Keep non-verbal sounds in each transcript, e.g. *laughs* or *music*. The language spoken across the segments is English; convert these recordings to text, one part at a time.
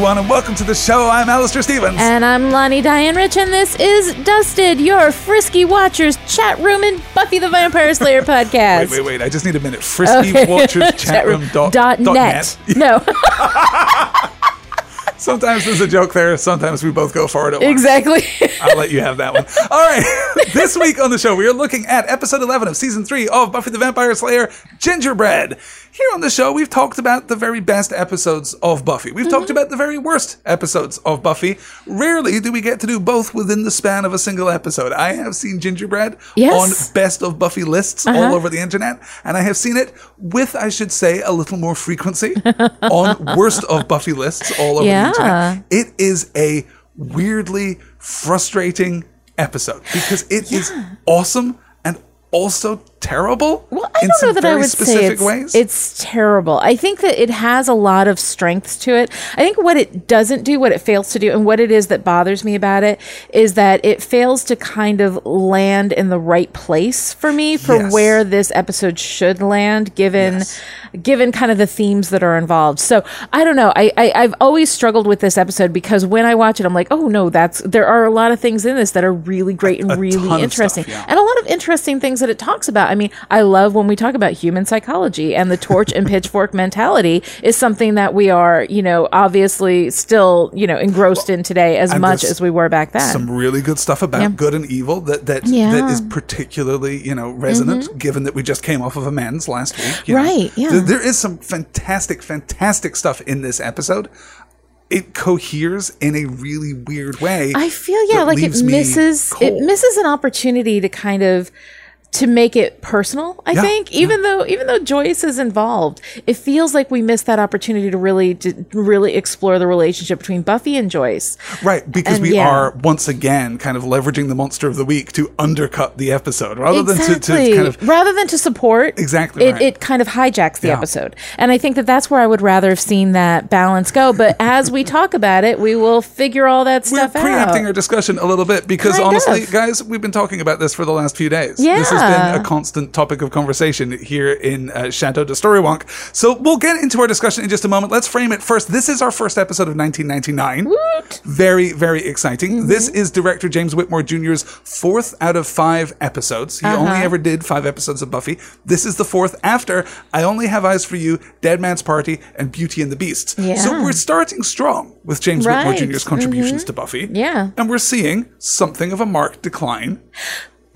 everyone, and welcome to the show. I'm Alastair Stevens. And I'm Lani Diane Rich, and this is Dusted, your Frisky Watchers chat room in Buffy the Vampire Slayer *laughs* podcast. wait, wait, wait. I just need a minute. Frisky Okay. Watchers *laughs* chat room dot, dot dot net. No, *laughs* Sometimes there's a joke there. Sometimes we both go for it at once. exactly. I'll let you have that one. All right. this week on the show, we are looking at episode 11 of season 3 of Buffy the Vampire Slayer Gingerbread. Here on the show, we've talked about the very best episodes of Buffy. We've Mm-hmm. talked about the very worst episodes of Buffy. Rarely do we get to do both within the span of a single episode. I have seen Gingerbread Yes. Uh-huh. on best of Buffy lists all over the internet, and I have seen it with, I should say, a little more frequency *laughs* on worst of Buffy lists all over Yeah. the internet. It is a weirdly frustrating episode because it is awesome and also terrible Well, I in don't some know that I would say specific it's, ways. it's terrible. I think that it has a lot of strengths to it. I think what it doesn't do, what it fails to do, and what it is that bothers me about it is that it fails to kind of land in the right place for me for Yes. where this episode should land, given Yes. given kind of the themes that are involved. So I don't know. I, I I've always struggled with this episode because when I watch it, I'm like, oh no, that's there are a lot of things in this that are really great and a really interesting, stuff, yeah. and a lot of interesting things that it talks about. I mean, I love when we talk about human psychology and the torch and *laughs* pitchfork mentality is something that we are, you know, obviously still, you know, engrossed in today as much as we were back then. some really good stuff about Yeah. good and evil that that, Yeah. Mm-hmm. that is particularly you know resonant given that we just came off of amends last week you know. Right, yeah. There- there is some fantastic fantastic stuff in this episode it coheres in a really weird way I feel yeah, like it misses it misses an opportunity to kind of to make it personal. I Yeah, think even though even though Joyce is involved, it feels like we missed that opportunity to really to really explore the relationship between Buffy and Joyce. Right, because And we yeah. are once again kind of leveraging the monster of the week to undercut the episode rather than to, to kind of rather than to support Exactly it, right. it kind of hijacks the Yeah. episode and i think that that's where i would rather have seen that balance go but *laughs* as we talk about it we will figure all that we're stuff preempting out our discussion a little bit because Kind honestly, of. guys, we've been talking about this for the last few days. This has been a constant topic of conversation here in uh, Chateau de Storywonk. So we'll get into our discussion in just a moment. Let's frame it first. This is our first episode of 1999. Very, very exciting. Mm-hmm. This is director James Whitmore Jr.'s fourth out of five episodes. He Uh-huh. only ever did five episodes of Buffy. This is the fourth after I Only Have Eyes for You, Dead Man's Party, and Beauty and the Beast. So we're starting strong with James Whitmore Jr.'s contributions to Buffy. Yeah. And we're seeing something of a marked decline.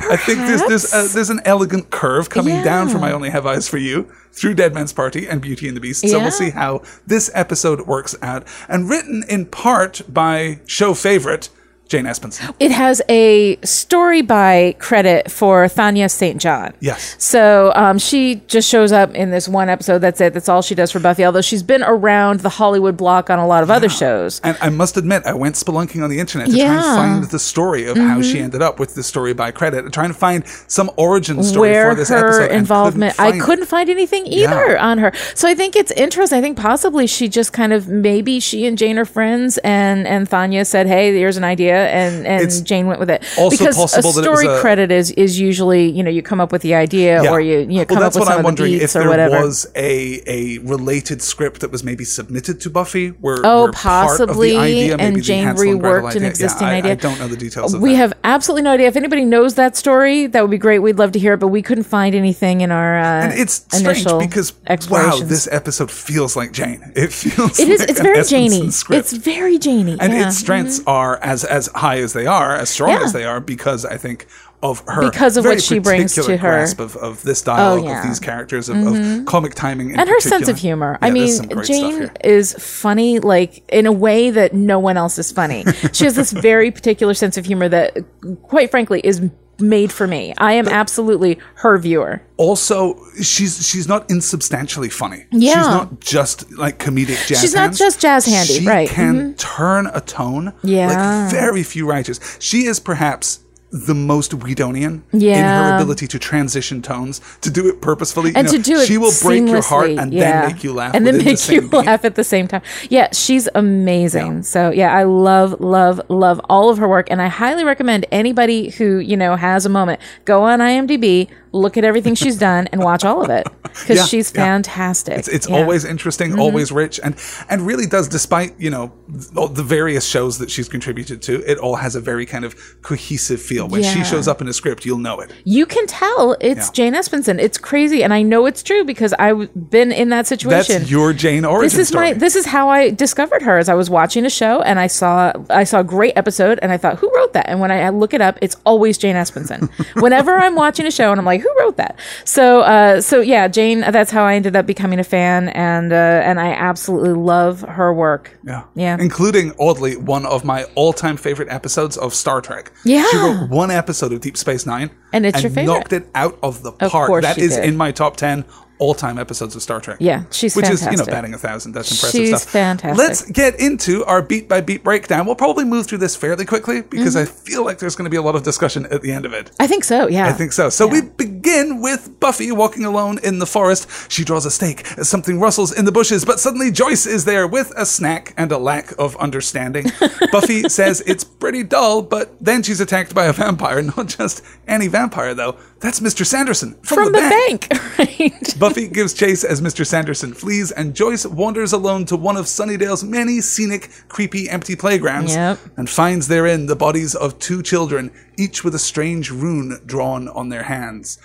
I think there's there's, uh, there's an elegant curve coming down from I Only Have Eyes for You through Dead Man's Party and Beauty and the Beast. So Yeah. we'll see how this episode works out. And written in part by show favorite Jane Espenson. it has a story by credit for Thania St. John. Yes. So um, she just shows up in this one episode. That's it. That's all she does for Buffy. Although she's been around the Hollywood block on a lot of other shows. And I must admit, I went spelunking on the internet to try Yeah. Mm-hmm. and find the story of how she ended up with this story by credit and trying to find some origin story where for this her episode. involvement couldn't i couldn't find anything either Yeah. on her so i think it's interesting i think possibly she just kind of maybe she and jane are friends and and thania said hey here's an idea and and It's jane went with it also because possible a story a- credit is is usually you know you come up with the idea Yeah. or you you know, come that's up with some I'm of the wondering beats if or there whatever was a a related script that was maybe submitted to Buffy, where Oh, where part of the possibly, idea, and Jane Hansel and reworked an existing yeah, idea. I, don't know the details of we that. have absolutely no idea. If anybody knows that story, that would be great. We'd love to hear it, but we couldn't find anything in our uh, and it's strange initial because wow, this episode feels like Jane. It *laughs* feels it is. like It's very Janey. It's very Janey. and yeah. its strengths are as as high as they are, as strong Yeah. as they are, because I think of her Because of very what she brings particular to her. Oh, grasp of, of this dialogue, oh, yeah. of these characters, of, of mm-hmm. comic timing, in and her sense of humor. Yeah, I mean, some great stuff Jane is funny, like in a way that no one else is funny. *laughs* she has this very particular sense of humor that, quite frankly, is made for me. I am absolutely her viewer. also she's she's not insubstantially funny. Yeah. she's not just like comedic jazz. She's not hands. just jazz handy, She right, can mm-hmm. turn a tone. Yeah. like very few writers. She is perhaps the most Whedonian in her ability to transition tones, to do it purposefully. You and know, to do it she will break your heart and yeah. then make you laugh, and then the make same you *laughs* beat. laugh at the same time yeah she's amazing so yeah i love love love all of her work and i highly recommend anybody who you know has a moment go on imdb look at everything she's done and watch all of it because Yeah, she's yeah. fantastic. It's, it's Yeah. Mm-hmm. always interesting, always rich, and and really does, despite you know the various shows that she's contributed to, it all has a very kind of cohesive feel. When she shows up in a script, you'll know it. You can tell it's Yeah. Jane Espenson. It's crazy, and I know it's true because I've been in that situation. That's your Jane origin this is story. my this is how I discovered her as I was watching a show and I saw I saw a great episode and I thought who wrote that and when I look it up it's always Jane Espenson *laughs* whenever I'm watching a show and I'm like who wrote that so uh, so yeah Jane that's how I ended up becoming a fan and uh, and I absolutely love her work Yeah. Yeah. Including, oddly, one of my all time favorite episodes of Star Trek. Yeah. She wrote one episode of Deep Space Nine. And it's your favorite. knocked it out of the park. course That is did. in my top 10 all time episodes of Star Trek. Yeah, she's Which is, you know, batting a thousand. That's impressive She's stuff. fantastic. Let's get into our beat by beat breakdown. We'll probably move through this fairly quickly because mm-hmm. I feel like there's going to be a lot of discussion at the end of it. I think so yeah I think so. So we begin with Buffy walking alone in the forest. She draws a stake as something rustles in the bushes, but suddenly Joyce is there with a snack and a lack of understanding. *laughs* Buffy says it's pretty dull, but then she's attacked by a vampire. *laughs* Not just any vampire, though. That's Mr. Sanderson from, from the bank, *laughs* right Buffy gives chase as Mr. Sanderson flees, and Joyce wanders alone to one of Sunnydale's many scenic, creepy, empty playgrounds Yep. and finds therein the bodies of two children, each with a strange rune drawn on their hands.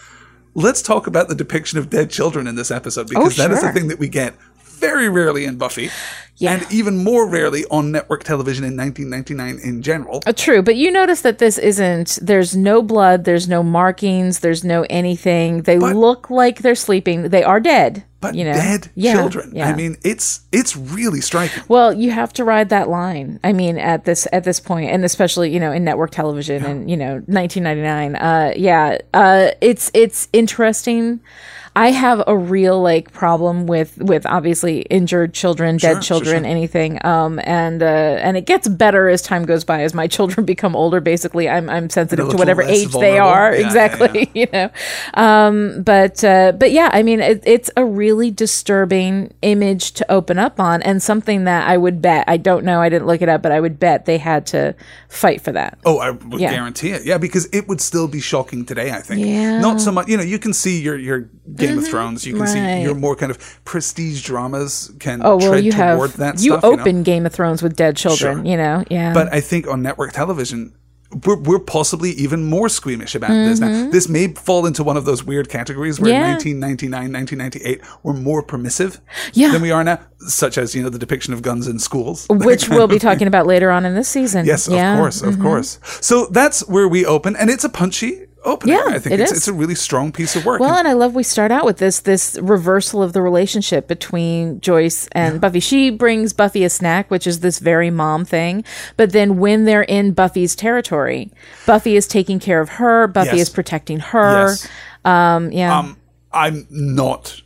Let's talk about the depiction of dead children in this episode because oh, that is a Oh, sure. thing that we get very rarely in Buffy. Yeah. And even more rarely on network television in 1999 in general. Uh, True, but you notice that this isn't. There's no blood. There's no markings. There's no anything. They But- look like they're sleeping. They are dead. But you know, dead Yeah, children. Yeah. I mean, it's it's really striking. well, you have to ride that line. I mean, at this at this point, and especially you know in network television and you know 1999. Uh, yeah, uh, it's it's interesting. I have a real like problem with with obviously injured children, dead sure, children, sure. anything. Um, and uh, and it gets better as time goes by. As my *laughs* children become older, basically, I'm I'm sensitive to whatever age they are. Yeah, yeah, exactly, *laughs* you know. Um, but uh, but yeah, I mean, it, it's a really disturbing image to open up on, and something that I would bet. I don't know. I didn't look it up, but I would bet they had to fight for that. Oh, I would Yeah. guarantee it. Yeah, because it would still be shocking today. I think. Yeah. Not so much. You know, you can see your your Game of Thrones. You can see your more kind of prestige dramas can Oh well, tread you have toward that you stuff. you know? open Game of Thrones with dead children. Sure. You know, yeah. But I think on network television, we're, we're possibly even more squeamish about this now. This may fall into one of those weird categories where Mm-hmm. Yeah. 1999, 1998 were more permissive Yeah. than we are now, such as, you know, the depiction of guns in schools. *laughs* which we'll be talking *laughs* about later on in this season. Yes, of Yeah. Mm-hmm. course, of course. So that's where we open, and it's a punchy opening. Yeah, I think it it's, is. it's a really strong piece of work. Well, And- and I love we start out with this this reversal of the relationship between Joyce and Buffy. She brings Buffy a snack, which is this very mom thing. But then when they're in Buffy's territory, Buffy is taking care of her. Buffy Yes. is protecting her. Yes. Um, yeah. Um, I'm not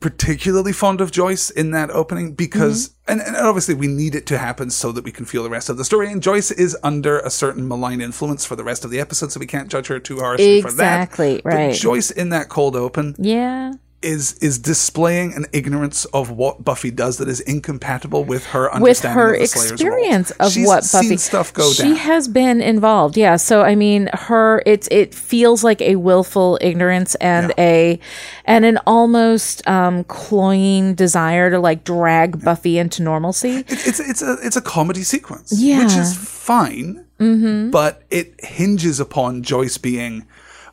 particularly fond of Joyce in that opening because, Mm-hmm. and, and obviously we need it to happen so that we can feel the rest of the story. And Joyce is under a certain malign influence for the rest of the episode, so we can't judge her too harshly for that. Exactly, But right. Joyce in that cold open yeah. Is is displaying an ignorance of what Buffy does that is incompatible with her with understanding her of experience role. of She's what seen Buffy stuff go down. she down. has been involved. Yeah, so I mean, her it's it feels like a willful ignorance and a and an almost um, cloying desire to like drag Buffy into normalcy. it's it's a it's a comedy sequence, yeah. which is fine, but it hinges upon Joyce being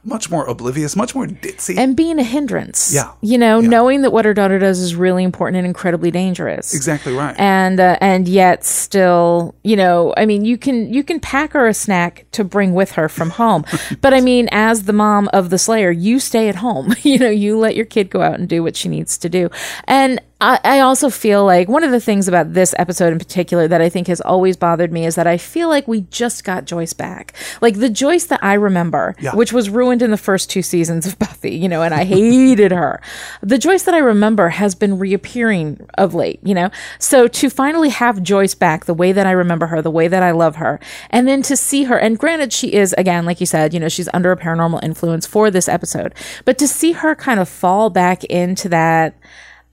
much more oblivious, much more ditzy. And being a hindrance, Yeah. you know, Yeah. knowing that what her daughter does is really important and incredibly dangerous. exactly right. and uh, and yet still you know i mean you can you can pack her a snack to bring with her from home *laughs* but i mean as the mom of the slayer you stay at home *laughs* you know you let your kid go out and do what she needs to do and I, I also feel like one of the things about this episode in particular that I think has always bothered me is that I feel like we just got Joyce back. Like the Joyce that I remember, Yeah. which was ruined in the first two seasons of Buffy, you know, and I hated her. The Joyce that I remember has been reappearing of late, you know? So to finally have Joyce back the way that I remember her, the way that I love her, and then to see her, and granted, she is, again, like you said, you know, she's under a paranormal influence for this episode, but to see her kind of fall back into that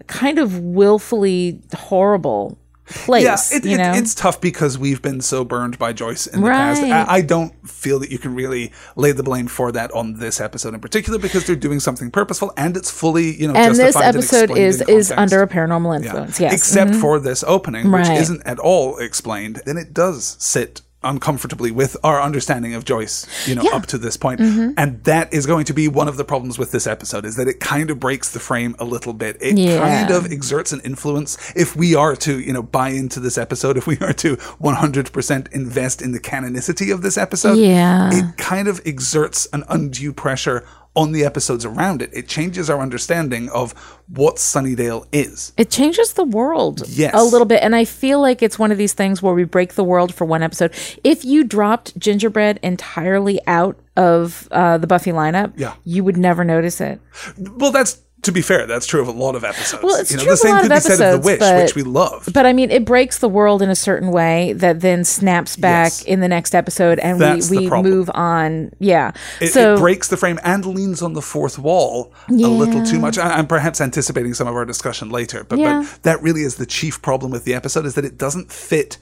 kind of willfully horrible place. Yeah, it, you it- know, it's tough because we've been so burned by Joyce in the past. I, I don't feel that you can really lay the blame for that on this episode in particular because they're doing something purposeful and it's fully, you know, and this and episode explained is is under a paranormal influence. Yes, Except Mhm. for this opening, which Right. isn't at all explained, then it does sit uncomfortably with our understanding of Joyce, you know, Yeah. Mm-hmm. up to this point. And that is going to be one of the problems with this episode is that it kind of breaks the frame a little bit. It Yeah. kind of exerts an influence if we are to, you know, buy into this episode, if we are to 100% invest in the canonicity of this episode. Yeah. It kind of exerts an undue pressure on the episodes around it. It changes our understanding of what Sunnydale is. it changes the world Yes. a little bit and i feel like it's one of these things where we break the world for one episode if you dropped gingerbread entirely out of uh, the buffy lineup Yeah. you would never notice it Well, that's to be fair. That's true of a lot of episodes. Well, it's you know, true the of a same lot could of be said of episodes, The Witch, but- which we love. but i mean it breaks the world in a certain way that then snaps back Yes. in the next episode and That's we, we move on yeah It, so it breaks the frame and leans on the fourth wall a little too much. I, I'm perhaps anticipating some of our discussion later, but, Yeah. but that really is the chief problem with the episode is that it doesn't fit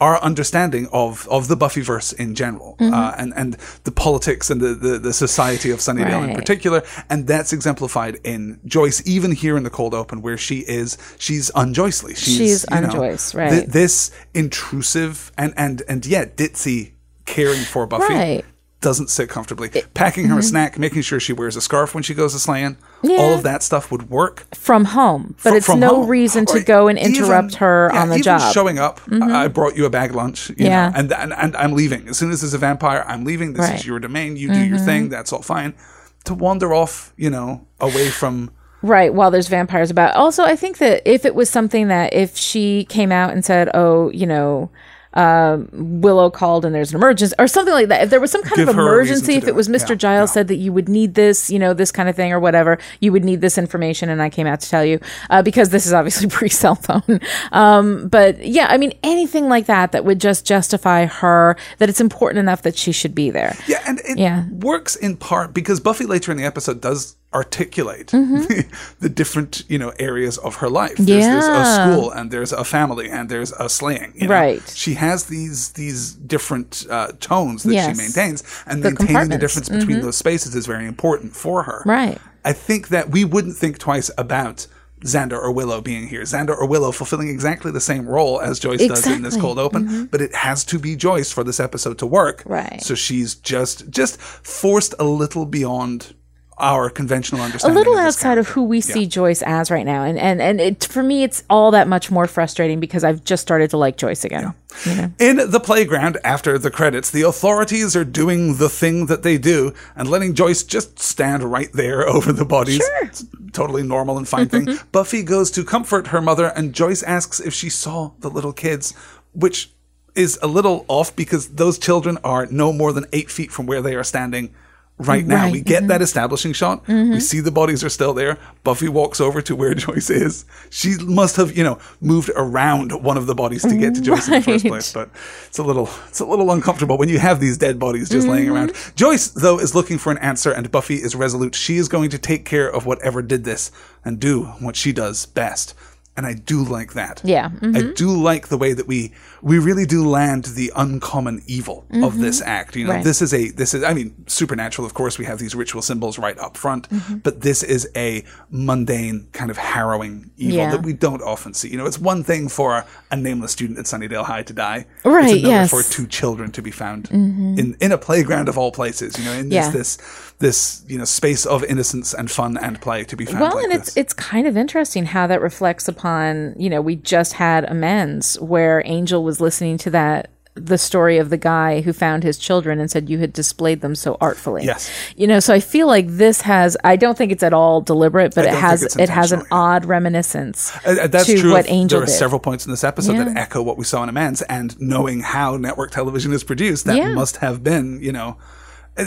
our understanding of, of the Buffyverse in general Mm-hmm. uh, and, and the politics and the, the, the society of Sunnydale in particular. And that's exemplified in Joyce, even here in the cold open where she is, she's unjoycely. She's, She's unjoyce, right. this intrusive and, and, and yet ditzy caring for Buffy Right. Doesn't sit comfortably. Packing her a snack, making sure she wears a scarf when she goes to slaying, Yeah. all of that stuff would work. from home but fr- it's from no home. reason to Or go and interrupt even- her yeah, on the even job Mm-hmm. Showing up, I I brought you a bag lunch, you Yeah. know, and, and and I'm leaving. As soon as there's a vampire, I'm leaving. This Right. Mm-hmm. is your domain. You do your thing. That's all fine. To wander off, you know, away from Right, while there's vampires about. Also, I think that if it was something that if she came out and said, "Oh, you know, um, Willow called and there's an emergency," or something like that, if there was some kind Give of her a reason emergency, if do it was. Mr. Yeah, Giles yeah. said that you would need this, you know, this kind of thing or whatever, you would need this information, and I came out to tell you uh, because this is obviously *laughs* pre cell phone. Um, but yeah, I mean, anything like that that would just justify her that it's important enough that she should be there. Yeah, and it Yeah. works in part because Buffy later in the episode does articulate the different, you know, areas of her life. There's, there's a Mm-hmm. School and there's a family and there's a slaying. you know? Right. She has these these different uh, tones that Yes. she maintains, and The maintaining the. Mm-hmm. difference between those spaces is very important for her. Right. I think that we wouldn't think twice about Xander or Willow being here. Xander or Willow fulfilling exactly the same role as Joyce does in this Exactly. Mm-hmm. cold open, but it has to be Joyce for this episode to work. Right. So she's just just forced a little beyond our conventional understanding. a little of outside of who we see Joyce as right now, and and and it, for me, it's all that much more frustrating because I've just started to like Joyce again. You know? In the playground, after the credits, the authorities are doing the thing that they do and letting Joyce just stand right there *laughs* over the bodies. It's a totally normal and fine thing. Mm-hmm. Buffy goes to comfort her mother, and Joyce asks if she saw the little kids, which is a little off because those children are no more than eight feet from where they are standing. Right now, Right. we get that establishing shot. We see the bodies are still there. Buffy walks over to where *laughs* Joyce is. She must have, you know, moved around one of the bodies to get to Joyce in the first place but it's a little it's a little uncomfortable when you have these dead bodies just laying around. Mm-hmm. Joyce though is looking for an answer and Buffy is resolute. She is going to take care of whatever did this and do what she does best. And I do like that. Yeah, mm-hmm. I do like the way that we we really do land the uncommon evil of this act. You know, Mm-hmm. Right. this is a this is I mean supernatural. Of course, we have these ritual symbols right up front, Mm-hmm. but this is a mundane kind of harrowing evil Yeah. that we don't often see. You know, it's one thing for a nameless student at Sunnydale High to die, Right, It's another yes. Mm-hmm. for two children to be found in in a playground of all places. You know, in Yeah. this this this you know space of innocence and fun and play to be found. Well, like and it's this. it's kind of interesting how that reflects upon you know we just had amends where Angel was listening to that the story of the guy who found his children and said you had displayed them so artfully. Yes. You know, so I feel like this has I don't think it's at all deliberate, but it has it has an intentional, odd reminiscence Uh, uh, that's to true. what Angel there are did. several points in this episode that echo what we saw in Amends, and knowing how network television is produced, that Yeah. must have been, you know,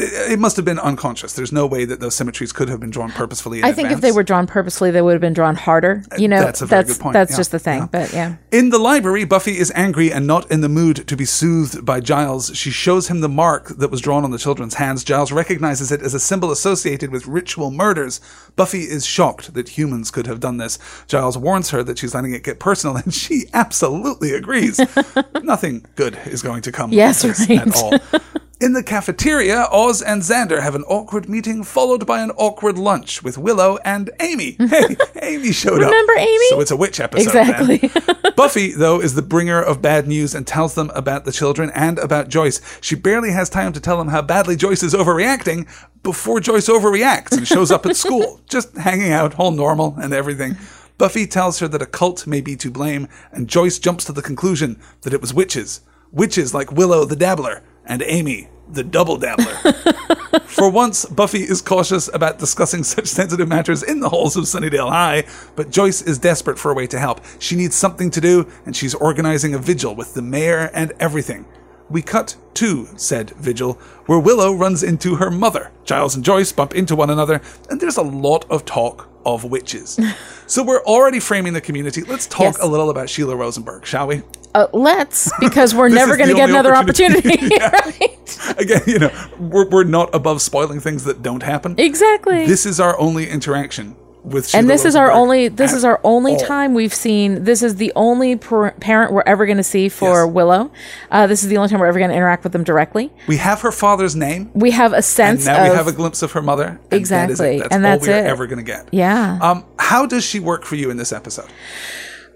It, must have been unconscious. There's no way that those symmetries could have been drawn purposefully. In I think if they were drawn purposefully, they would have been drawn harder. Uh, you know, That's a very that's good point. that's Yeah. just the thing. Yeah. But yeah, In the library, Buffy is angry and not in the mood to be soothed by Giles. She shows him the mark that was drawn on the children's hands. Giles recognizes it as a symbol associated with ritual murders. Buffy is shocked that humans could have done this. Giles warns her that she's letting it get personal, *laughs* and she absolutely agrees. *laughs* Nothing good is going to come Yes, of this right. at all. *laughs* In the cafeteria, Oz and Xander have an awkward meeting followed by an awkward lunch with Willow and Amy. *laughs* Hey, Amy showed up. Remember Amy? So it's a witch episode. then. Exactly. *laughs* *laughs* Buffy, though, is the bringer of bad news and tells them about the children and about Joyce. She barely has time to tell them how badly Joyce is overreacting before Joyce overreacts and shows up at school, just hanging out, all normal and everything. Buffy tells her that a cult may be to blame, and Joyce jumps to the conclusion that it was witches. Witches like Willow the Dabbler and Amy the Double Dabbler. *laughs* For once, Buffy is cautious about discussing such sensitive matters in the halls of Sunnydale High, but Joyce is desperate for a way to help. She needs something to do, and she's organizing a vigil with the mayor and everything. We cut to said vigil, where Willow runs into her mother. Giles and Joyce bump into one another, and there's a lot of talk of witches. *laughs* so we're already framing the community. Let's talk Yes. a little about Sheila Rosenberg, shall we? Uh, let's *laughs* because we're never going to get another opportunity. opportunity. *laughs* *laughs* Right? Again, you know, we're, we're not above spoiling things that don't happen. Exactly. This is our only interaction with Sheila and this is our only this is our only all. time we've seen this is the only par- parent we're ever going to see for Yes. Willow. Uh, this is the only time we're ever going to interact with them directly. We have her father's name, We have a and sense now of we have a glimpse of her mother. and Exactly, that is it. That's and all we are ever going to get. yeah. Um, how does she work for you in this episode?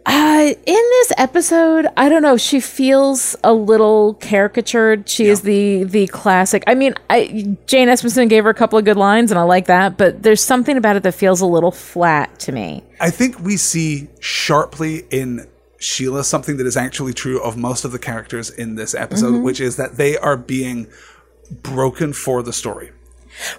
Uh, in this episode, I don't know. She feels a little caricatured. She is the the classic. I mean, I, Jane Espenson gave her a couple of good lines, and I like that. But there's something about it that feels a little flat to me. I think we see sharply in Sheila something that is actually true of most of the characters in this episode, Mm-hmm. which is that they are being broken for the story.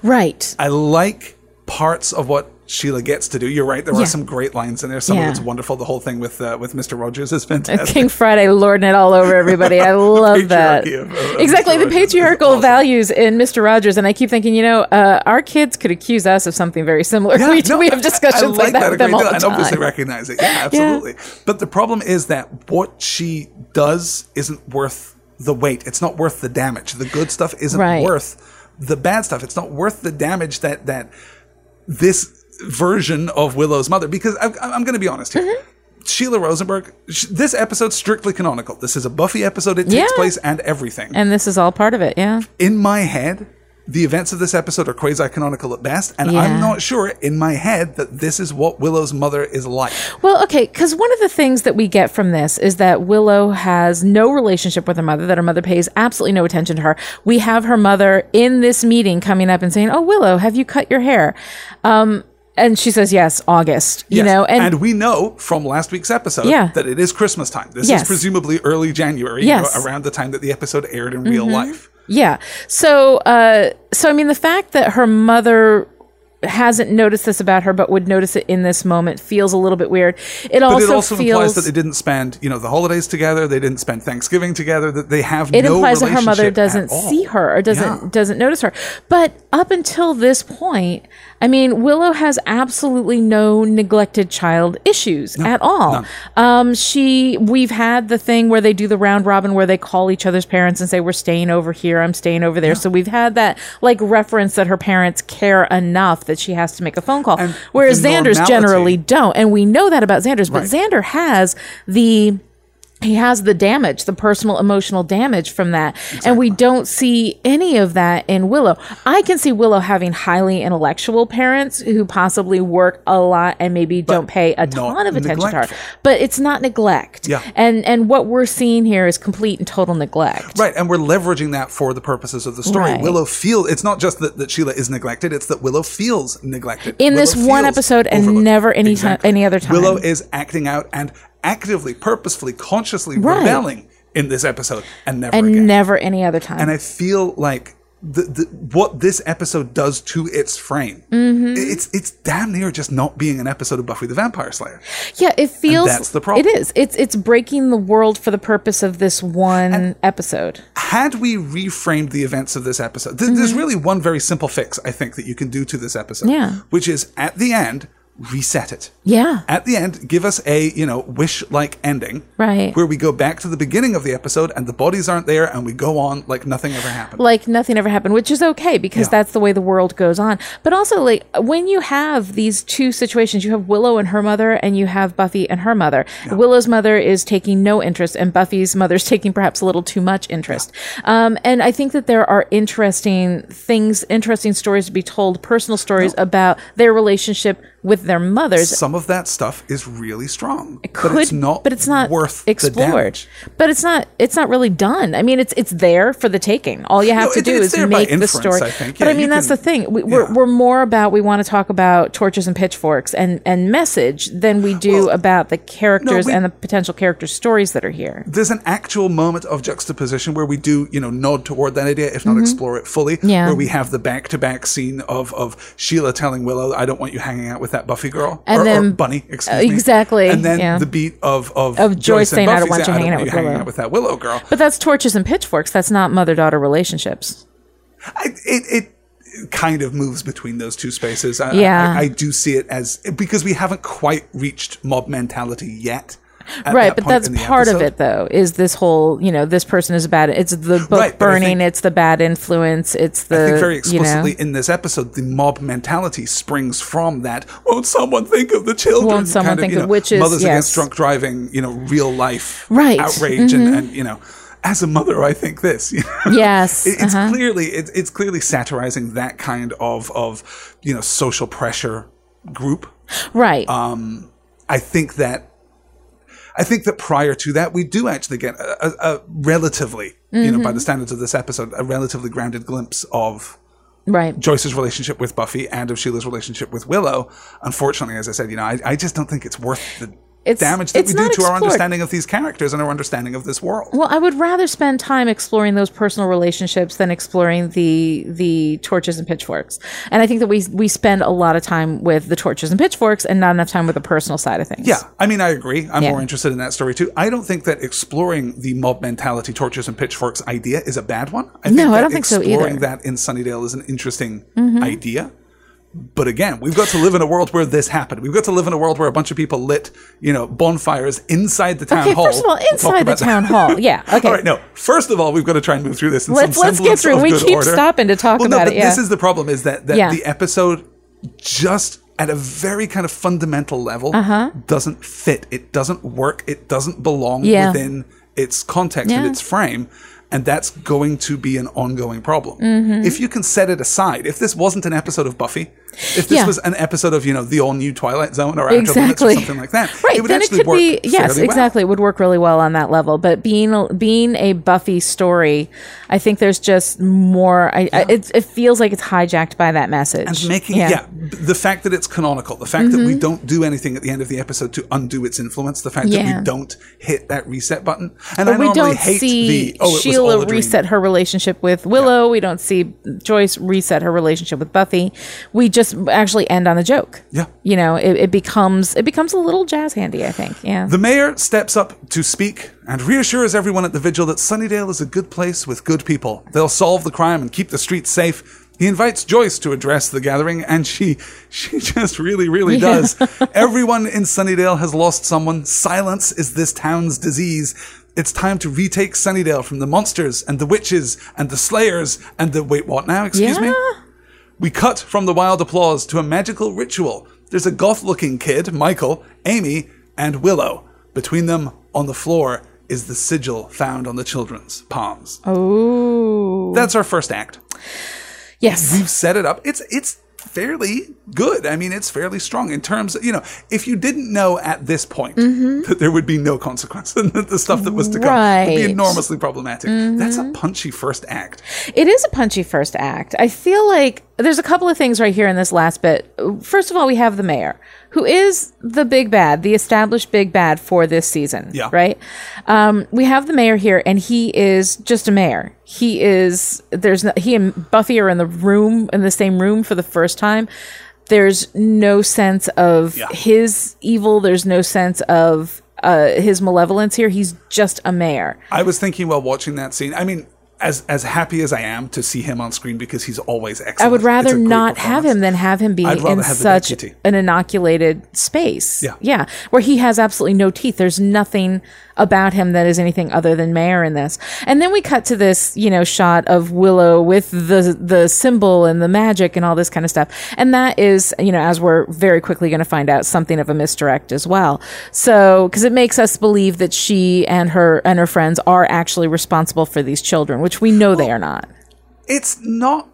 Right. I like parts of what Sheila gets to do. You're right. There Yeah. are some great lines in there. Some Yeah. of it's wonderful. The whole thing with uh, with Mr. Rogers is fantastic. King Friday lording it all over everybody. I *laughs* love that. of- of exactly Mr. the Rogers patriarchal awesome. values in Mr. Rogers, and I keep thinking, you know, uh, our kids could accuse us of something very similar. Yeah, *laughs* we, no, we have discussions I like that a with them all deal, the and obviously recognize it. Yeah, absolutely. But the problem is that what she does isn't worth the weight. It's not worth the damage. The good stuff isn't Right. worth the bad stuff. It's not worth the damage that that this version of Willow's mother. Because I, I'm going to be honest here. Mm-hmm. Sheila Rosenberg, sh- this episode's strictly canonical. This is a Buffy episode. It takes Yeah. place and everything. And this is all part of it, yeah. in my head, the events of this episode are quasi canonical at best, and Yeah. I'm not sure in my head that this is what Willow's mother is like. Well, okay, because one of the things that we get from this is that Willow has no relationship with her mother, that her mother pays absolutely no attention to her. We have her mother in this meeting coming up and saying, Oh, Willow, have you cut your hair? Um, and she says, Yes, August. You Yes, know, and, we know from last week's episode Yeah. that it is Christmas time. This Yes. is presumably early January, you know, around the time that the episode aired in real life. Yeah. So, uh, so I mean, the fact that her mother hasn't noticed this about her, but would notice it in this moment, feels a little bit weird. It But also, it also feels implies that they didn't spend, you know, the holidays together. They didn't spend Thanksgiving together. That they have it no implies that her mother doesn't see her or doesn't Yeah. doesn't notice her. But up until this point, I mean, Willow has absolutely no neglected child issues at all. Um, she we've had the thing where they do the round robin where they call each other's parents and say we're staying over here, I'm staying over there. So we've had that like reference that her parents care enough that she has to make a phone call. And Whereas Xander's generally don't, and we know that about Xander's. But Right. Xander has the he has the damage, the personal emotional damage from that. And we don't see any of that in Willow. I can see Willow having highly intellectual parents who possibly work a lot and maybe don't pay a ton of attention to her. But it's not neglect. Yeah. And and what we're seeing here is complete and total neglect. Right, and we're leveraging that for the purposes of the story. Right. Willow feels it's not just that, that Sheila is neglected; it's that Willow feels neglected In this one episode and overlooked. never any ti- any other time. Willow is acting out and actively, purposefully, consciously Right. rebelling in this episode, and never and again. never any other time. and I feel like the, the what this episode does to its frame. Mm-hmm. It's it's damn near just not being an episode of Buffy the Vampire Slayer. Yeah, it feels that's the problem. It is. It's it's breaking the world for the purpose of this one episode. Had we reframed the events of this episode, th- there's really one very simple fix I think that you can do to this episode. Mm-hmm. Yeah. Which is at the end, reset it. Yeah. At the end, give us a, you know, wish like ending. Right. Where we go back to the beginning of the episode and the bodies aren't there and we go on like nothing ever happened. like nothing ever happened, which is okay because Yeah. that's the way the world goes on. But also, like when you have these two situations, you have Willow and her mother, and you have Buffy and her mother. Willow's mother is taking no interest, and Buffy's mother's *laughs* taking perhaps a little too much interest. Um, and I think that there are interesting things, interesting stories to be told, personal stories about their relationship with their mothers. Some of that stuff is really strong. It could, but it's not but it's not worth explored. But it's not it's not really done. I mean, it's it's there for the taking. All you have No, to it- do is make the story. I think. But I mean, that's can- the thing. We, we're yeah. we're more about we want to talk about torches and pitchforks and and message than we do Well, about the characters we- and the potential character stories that are here. There's an actual moment of juxtaposition where we do, you know, nod toward that idea, if not explore it fully. Mm-hmm. Yeah. Where we have the back-to-back scene of of Sheila telling Willow, "I don't want you hanging out with that Buffy girl," And or, or then- Bunny, excuse me. exactly, And then yeah. the beat of of, Of Joyce saying, "I don't want you hanging out with hanging out with that Willow girl." But that's torches and pitchforks. That's not mother daughter relationships. I, it, it kind of moves between those two spaces. I, Yeah. I, I do see it as because we haven't quite reached mob mentality yet. Right that but that's part of it though is this whole you know this person is bad it's the book Right, burning think- it's the bad influence it's the I think very you know, in this episode, the mob mentality springs from that. Won't someone think of the children? Won't someone kind of, think you of- know, which is- mothers yes. against drunk driving? You know, real life Right. Mm-hmm. outrage and, and you know. As a mother, I think this. you know. *laughs* yes It- it's uh-huh. clearly it, it's clearly satirizing that kind of of you know social pressure group. right Um, I think that I think that prior to that, we do actually get a, a, a relatively, you know, by Mm-hmm. the standards of this episode, a relatively grounded glimpse of right Joyce's relationship with Buffy and of Sheila's relationship with Willow. Unfortunately, as I said, you know, I, I just don't think it's worth the It's- damage that it's we do to our understanding of these characters and our understanding of this world. well i would rather spend time exploring those personal relationships than exploring the the torches and pitchforks and i think that we we spend a lot of time with the torches and pitchforks and not enough time with the personal side of things Yeah, I mean, I agree. I'm Yeah. more interested in that story too. I don't think that exploring the mob mentality, torches and pitchforks idea is a bad one. I think No, I don't think so either. exploring that in Sunnydale is an interesting Mm-hmm. idea. But again, we've got to live in a world where this happened. We've got to live in a world where a bunch of people lit, you know, bonfires inside the town okay hall. first of all We'll inside the about that. town hall *laughs* yeah okay All right, no. First of all, we've got to try and move through this. In Let's- some let's get through. We keep order. stopping to talk well, no, about but it, yeah. This is the problem: is that that Yeah. the episode just at a very kind of fundamental level doesn't fit. It doesn't work. It doesn't belong Uh-huh. Yeah. within its context and its frame. And that's going to be an ongoing problem. Mm-hmm. If you can set it aside, if this wasn't an episode of Buffy, if this Yeah. was an episode of, you know, the all new Twilight Zone or Limits or something like that, right it would then it could work be yes fairly well. exactly it would work really well on that level but being a- being a buffy story i think there's just more i, I it, it feels like it's hijacked by that message and making yeah. b- the fact that it's canonical the fact that we don't do anything at the end of the episode to undo its influence the fact that Mm-hmm. We don't hit that reset button and I we don't hate see the oh Sheila reset her relationship with Willow. We don't see Joyce reset her relationship with Buffy. We just actually end on a joke. Yeah. you know, it, it becomes it becomes a little jazz handy. I think. Yeah. the mayor steps up to speak and reassures everyone at the vigil that Sunnydale is a good place with good people. They'll solve the crime and keep the streets safe. He invites Joyce to address the gathering, and she *laughs* she just really, really Yeah. does. *laughs* Everyone in Sunnydale has lost someone. Silence is this town's disease. It's time to retake Sunnydale from the monsters and the witches and the slayers and the wait, what now? Excuse me. We cut from the wild applause to a magical ritual. There's a goth looking kid, Michael, Amy, and Willow. Between them, on the floor, is the sigil found on the children's palms. Oh. That's our first act. Yes. We've set it up. It's it's fairly good. I mean, it's fairly strong in terms of, you know, if you didn't know at this point that there would be no consequence *laughs* and that the stuff that was to come would be enormously problematic. That's a punchy first act. It is a punchy first act. I feel like there's a couple of things right here in this last bit. First of all, we have the mayor, who is the big bad, the established big bad for this season. Yeah. Right? Um, we have the mayor here, and he is just a mayor. He is there's no, he and Buffy are in the room in the same room for the first time. There's no sense of Yeah. his evil. There's no sense of uh, his malevolence here. He's just a mayor. I was thinking while watching that scene. I mean, as as happy as I am to see him on screen because he's always excellent. I would rather not have him than have him be in such an inoculated space. Yeah. Yeah. Where he has absolutely no teeth. There's nothing about him that is anything other than mayor in this. And then we cut to this, you know, shot of Willow with the the symbol and the magic and all this kind of stuff. And that is, you know, as we're very quickly going to find out something of a misdirect as well. So, cuz it makes us believe that she and her and her friends are actually responsible for these children, which we know they are not. It's not.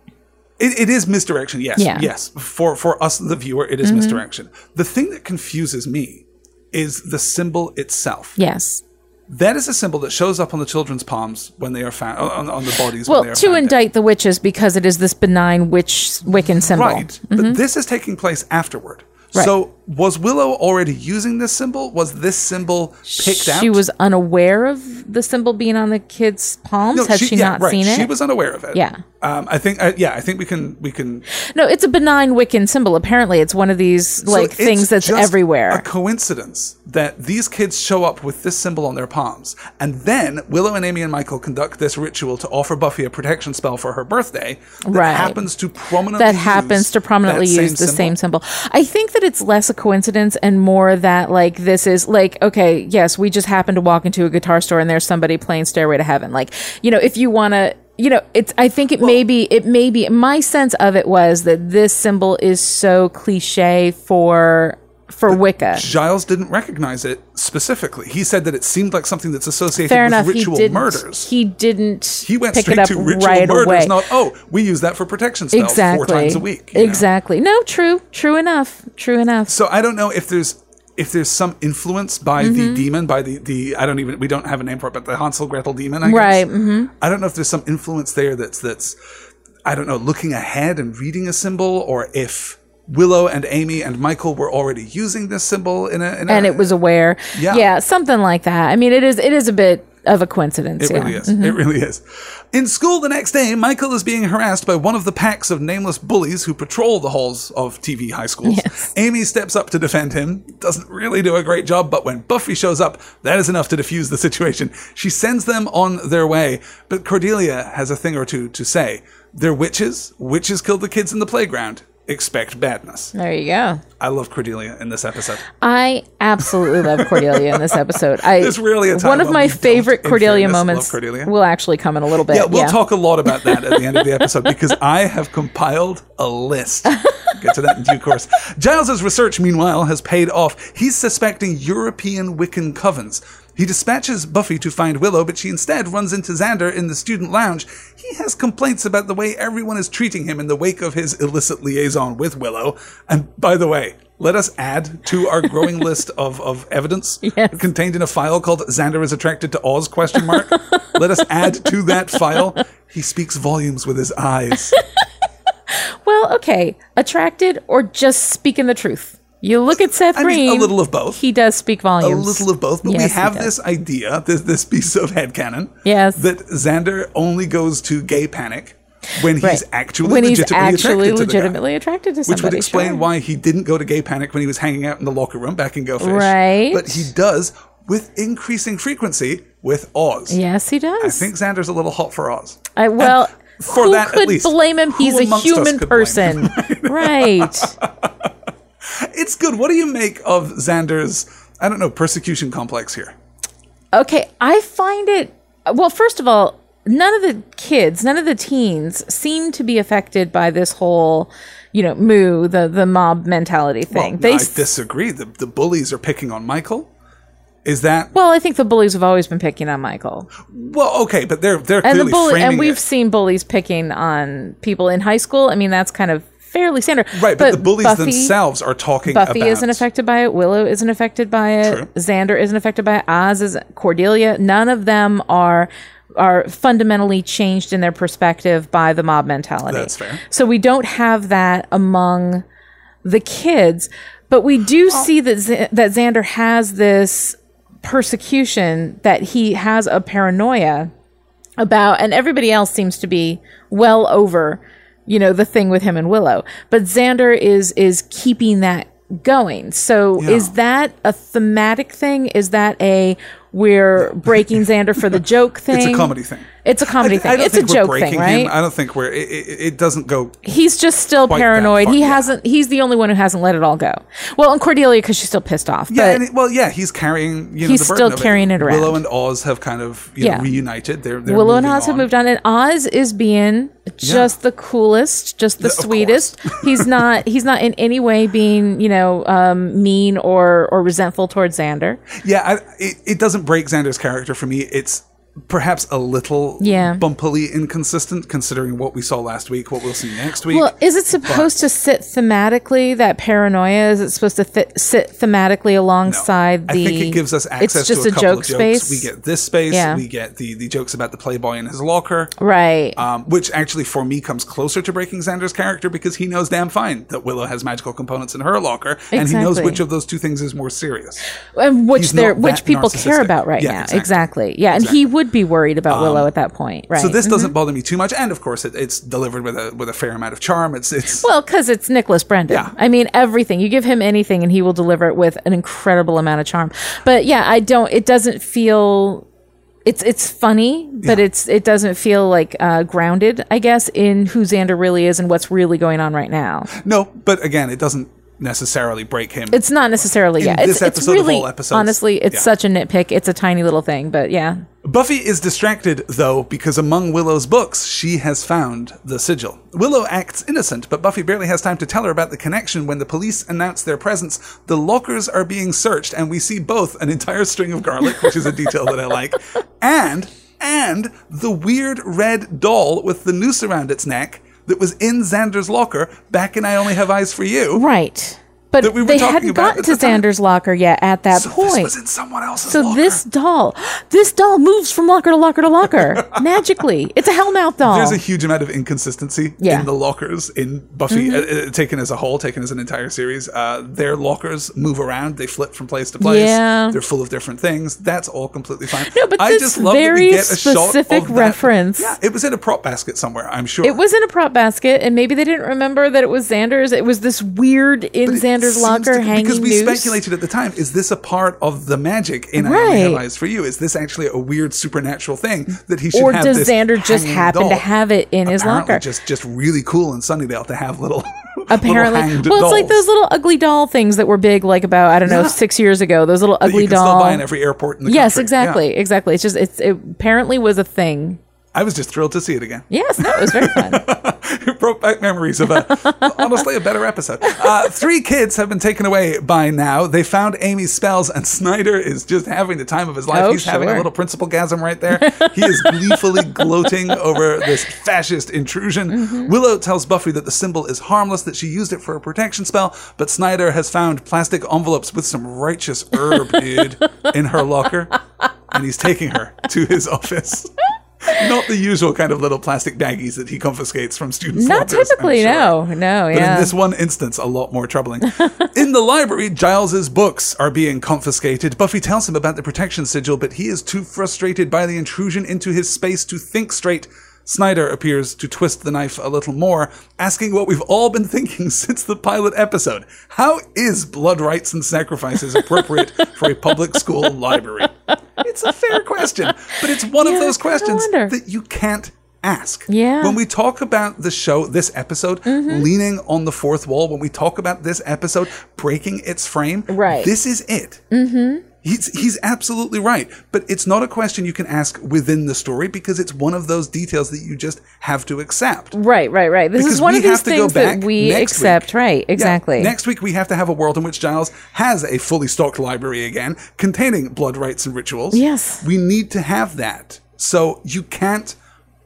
It, it is misdirection. Yes. Yeah. Mm-hmm. Yes. For for us, the viewer, it is misdirection. The thing that confuses me is the symbol itself. Yes. That is a symbol that shows up on the children's palms when they are found on, on the bodies. Well, when they are to found dead. indict the witches because it is this benign witch Wiccan symbol. Right. But this is taking place afterward. Mm-hmm. Right. So was Willow already using this symbol? Was this symbol picked out? She was unaware of the symbol being on the kid's palms. Has she, yeah, not right. seen it? She was unaware of it. Yeah. Um, I think. Uh, yeah, I think we can. We can. no, it's a benign Wiccan symbol. Apparently, it's one of these like So things that's everywhere. A coincidence that these kids show up with this symbol on their palms, and then Willow and Amy and Michael conduct this ritual to offer Buffy a protection spell for her birthday. That Right. happens to prominently. that happens use to prominently use the symbol. same symbol. I think that it's less a coincidence and more that like this is like okay, yes, we just happen to walk into a guitar store and there's somebody playing Stairway to Heaven. Like, you know, if you want to you know, it's I think it may be it may be my sense of it was that this symbol is so cliche for for Wicca. Giles didn't recognize it specifically. He said that it seemed like something that's associated Fair with enough. ritual he murders. He didn't. He went straight to ritual right murders, away. not oh, we use that for protection spells exactly. four times a week. you know? Exactly. No, true. True enough. True enough. So I don't know if there's if there's some influence by Mm-hmm. the demon, by the the I don't even we don't have a name for it, but the Hansel Gretel demon. I guess. Right, mm-hmm. I don't know if there's some influence there that's that's I don't know looking ahead and reading a symbol, or if Willow and Amy and Michael were already using this symbol in a, in a and it was aware. Yeah. Yeah, something like that. I mean, it is it is a bit of a coincidence. It yeah. really is. It mm-hmm. really is. In school the next day, Michael is being harassed by one of the packs of nameless bullies who patrol the halls of TV high schools. Yes. Amy steps up to defend him, doesn't really do a great job, but when Buffy shows up, that is enough to defuse the situation. She sends them on their way, but Cordelia has a thing or two to say. They're witches. Witches killed the kids in the playground. Expect badness. There you go. I love Cordelia in this episode. I absolutely love Cordelia in this episode. I There's rarely a time one of my favorite Cordelia moments Cordelia. will actually come in a little bit. Yeah, we'll talk a lot about that at the end of the *laughs* episode because I have compiled a list. Get to that in due course. Giles's research, meanwhile, has paid off. He's suspecting European Wiccan covens. He dispatches Buffy to find Willow, but she instead runs into Xander in the student lounge. He has complaints about the way everyone is treating him in the wake of his illicit liaison with Willow. And by the way, let us add to our growing *laughs* list of, of evidence Yes. contained in a file called Xander is attracted to Oz question mark. Let us add to that file. He speaks volumes with his eyes. *laughs* Well, okay, attracted or just speaking the truth. You look at Seth I mean, Green. a little of both. He does speak volumes. A little of both, but we Yes, he have this idea, this this piece of headcanon. Yes. That Xander only goes to gay panic when he's Right. actually when he's legitimately actually attracted to legitimately attracted to Which would explain sure. why he didn't go to gay panic when he was hanging out in the locker room back in Go Fish. Right. But he does with increasing frequency with Oz. Yes, he does. I think Xander's a little hot for Oz. Uh, I, well, for who that, at could blame him? who He's a human could blame him? person, *laughs* right? It's good. What do you make of Xander's, I don't know, persecution complex here? Okay, I find it. Well, first of all, none of the kids, none of the teens seem to be affected by this whole, you know, moo the the mob mentality thing. Well, they I s- disagree. The, the bullies are picking on Michael. Is that well, I think the bullies have always been picking on Michael, well? Okay, but they're they're and clearly the bully, and we've it. seen bullies picking on people in high school. I mean, that's kind of fairly standard, right, but, the bullies Buffy- themselves are talking Buffy about isn't affected by it. Willow isn't affected by it. True. Xander isn't affected by it. Oz is Cordelia. None of them are are fundamentally changed in their perspective by the mob mentality. That's fair. So we don't have that among the kids, but we do see that Z- that Xander has this persecution that he has a paranoia about and everybody else seems to be well over you know the thing with him and willow but xander is is keeping that going so Yeah. is that a thematic thing is that a we're breaking xander for the joke thing *laughs* It's a comedy thing. It's a comedy I, thing I don't it's a joke breaking thing right him. I don't think we're. It, it, it doesn't go. he's just still paranoid he yeah. hasn't he's the only one who hasn't let it all go well and cordelia because she's still pissed off Yeah, it, well, yeah, he's carrying. You know, He's the still of carrying it around. Willow and Oz have kind of you Yeah. know, reunited. They're, they're Willow and Oz have moved on, and Oz is being just the coolest, just the Yeah, sweetest. he's *laughs* not he's not in any way being you know um, mean or or resentful towards Xander. Yeah, I, it, it doesn't break Xander's character for me. It's perhaps a little Yeah. bumpily inconsistent considering what we saw last week, what we'll see next week. Well, is it supposed to sit thematically that paranoia? Is it supposed to th- sit thematically alongside I the? think it gives us access It's just to a, a, couple joke of jokes. space. We get this space. Yeah. We get the, the jokes about the playboy in his locker. right. Um, which actually, for me, comes closer to breaking Xander's character because he knows damn fine that Willow has magical components in her locker, and he knows which of those two things is more serious. and which they're which people care about right Yeah, now. exactly. Exactly. Yeah, and he would be worried about Willow at that point. Right. So this Mhm. doesn't bother me too much, and of course, it, it's delivered with a with a fair amount of charm. It's it's Well, because it's Nicholas Brendon. Yeah. I mean, everything. You give him anything and he will deliver it with an incredible amount of charm. But yeah, I don't, it doesn't feel. It's it's funny, but Yeah. it's it doesn't feel like uh, grounded, I guess, in who Xander really is and what's really going on right now. no, but again, it doesn't necessarily break him. It's not necessarily yeah. this It's, it's episode of really all episodes, honestly, it's yeah. such a nitpick. It's a tiny little thing, but yeah. Buffy is distracted, though, because among Willow's books, she has found the sigil. Willow acts innocent, but Buffy barely has time to tell her about the connection when the police announce their presence. The lockers are being searched, and we see both an entire string of garlic, which is a detail that I like, *laughs* and and the weird red doll with the noose around its neck that was in Xander's locker back in I Only Have Eyes for You. Right. But That we were they talking hadn't about gotten to. Xander's locker yet at that So point. this was in someone else's So locker. this doll, this doll moves from locker to locker to locker *laughs* magically. It's a Hellmouth doll. There's a huge amount of inconsistency Yeah. Mm-hmm. in the lockers in Buffy, uh, uh, taken as a whole, taken as an entire series. Uh, their lockers move around; they flip from place to place. Yeah. They're full of different things. That's all completely fine. No, but I this just love that very we get a shot specific of that. reference- Yeah, it was in a prop basket somewhere. I'm sure it was in a prop basket, and maybe they didn't remember that it was Xander's. It was this weird in Xander's locker to- hanging because we noose. speculated at the time: is this a part of the magic in I Only Have Eyes for You? Is this actually a weird supernatural thing that he should or have? does this Xander just happen to have it in his locker? Just, just really cool in Sunnydale to have little. *laughs* Apparently, well, it's like those little ugly doll things that were big, like about I don't know Yeah. six years ago. Those little ugly you can doll. still buy in every airport in the yes, country. exactly, Yeah. exactly. It's just it's it apparently was a thing. I was just thrilled to see it again. Yes, no, it was very fun. *laughs* *laughs* It brought back memories of a honestly a better episode. Uh, three kids have been taken away by now. They found Amy's spells, and Snyder is just having the time of his life. Oh, He's having a little principal gasm right there. *laughs* He is gleefully gloating over this fascist intrusion. Mm-hmm. Willow tells Buffy that the symbol is harmless, that she used it for a protection spell, but Snyder has found plastic envelopes with some righteous herb, dude, in her locker, and he's taking her to his office. *laughs* Not the usual kind of little plastic baggies that he confiscates from students. Not lockers, typically, sure. no, no, But yeah. in this one instance, a lot more troubling. *laughs* in the library, Giles's books are being confiscated. Buffy tells him about the protection sigil, but he is too frustrated by the intrusion into his space to think straight. Snyder appears to twist the knife a little more, asking what we've all been thinking *laughs* since the pilot episode. How is blood rites and sacrifices appropriate for a public school library? It's a fair question, but it's one Yeah, of those questions that you can't ask. Yeah. When we talk about the show, this episode, Mm-hmm. leaning on the fourth wall, when we talk about this episode breaking its frame, Right. this is it. Mm-hmm. He's, he's absolutely right. But it's not a question you can ask within the story because it's one of those details that you just have to accept. right, right, right. This Because is one of these things that we accept. week. Right, Yeah, exactly. next week, we have to have a world in which Giles has a fully stocked library again, containing blood rites and rituals. Yes. We need to have that. So you can't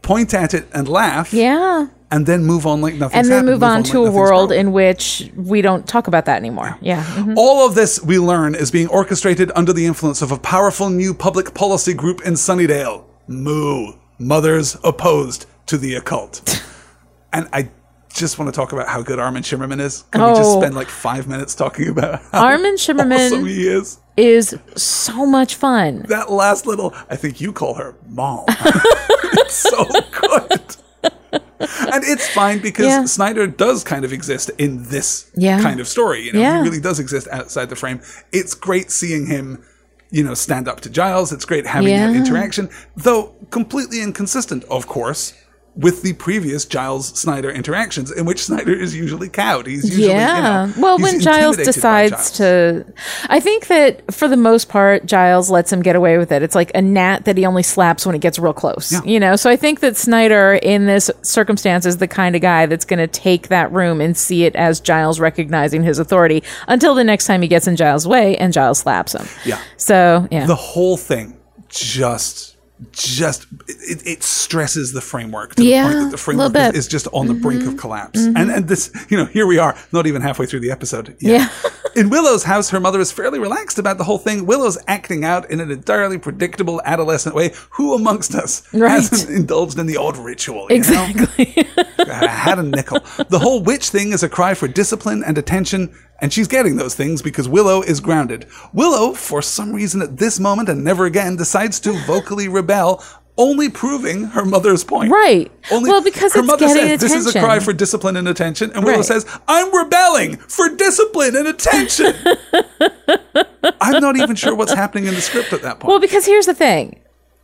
point at it and laugh yeah. And then move on like nothing. And then move on like to a world broken. in which we don't talk about that anymore. Yeah. mhm. All of this, we learn, is being orchestrated under the influence of a powerful new public policy group in Sunnydale. Moo. Mothers opposed to the occult. *laughs* and I just want to talk about how good Armin Shimerman is. Can we just Oh. spend like five minutes talking about *laughs* how Armin Shimerman- awesome he is? is so much fun. That last little, I think you call her mom. *laughs* it's so good. And it's fine because Yeah. Snyder does kind of exist in this Yeah. kind of story. You know, Yeah. he really does exist outside the frame. It's great seeing him, you know, stand up to Giles. It's great having that interaction, though completely inconsistent, of course, with the previous Giles Snyder interactions, in which Snyder is usually cowed. He's usually, yeah. you know, well, when Giles decides Giles. to, I think that for the most part, Giles lets him get away with it. It's like a gnat that he only slaps when it gets real close. Yeah. You know, so I think that Snyder, in this circumstance, is the kind of guy that's going to take that room and see it as Giles recognizing his authority until the next time he gets in Giles' way and Giles slaps him. Yeah. So yeah. the whole thing just just it, it stresses the framework to Yeah, the point that the framework is. Mm-hmm. is just on the brink of collapse and and this you know here we are not even halfway through the episode yet. Yeah. in willow's house her mother is fairly relaxed about the whole thing willow's acting out in an entirely predictable adolescent way who amongst us Right. hasn't indulged in the odd ritual you know? exactly. I *laughs* had a nickel. The whole witch thing is a cry for discipline and attention, and she's getting those things because Willow is grounded. Willow, for some reason at this moment and never again, decides to vocally *laughs* rebel, only proving her mother's point. Right. Only, Well, because her it's mother getting says this is a cry for discipline and attention, and Willow Right. says, "I'm rebelling for discipline and attention." *laughs* I'm not even sure what's happening in the script at that point. Well, because here's the thing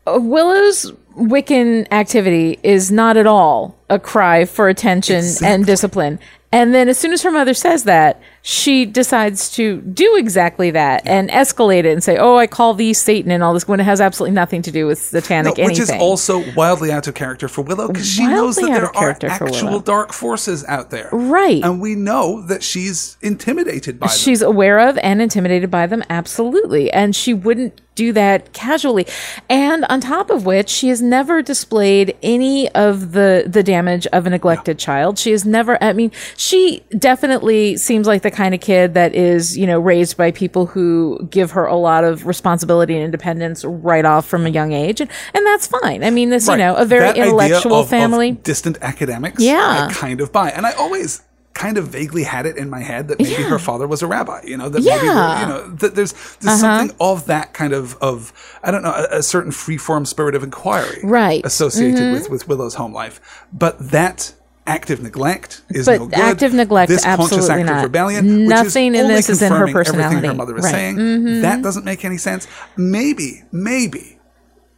Uh, Willow's Wiccan activity is not at all a cry for attention and discipline. And then, as soon as her mother says that, she decides to do exactly that and escalate it and say, "Oh, I call thee Satan," and all this when it has absolutely nothing to do with satanic No, which is also wildly out of character for Willow because she knows that there are actual dark forces out there. Right. And we know that she's intimidated by them. She's aware of and intimidated by them, absolutely. And she wouldn't do that casually. And on top of which, she has never displayed any of the the damage of a neglected child. She has never I mean, she definitely seems like the kind of kid that is, you know, raised by people who give her a lot of responsibility and independence right off from a young age. And and that's fine. I mean, this, Right. you know, a very That intellectual of- of family. distant academics. Yeah. I kind of buy. And I always kind of vaguely had it in my head that maybe her father was a rabbi, you know, that Yeah. Uh-huh. you know, that there's, there's something of that kind of, of, I don't know, a, a certain freeform spirit of inquiry. Right. Mm-hmm. Associated with, with Willow's home life. But that active neglect is But no good. active neglect, this conscious absolutely act of not. rebellion, which Nothing in this is in her confirming Everything her mother is Right. Mm-hmm. saying. That doesn't make any sense. Maybe, maybe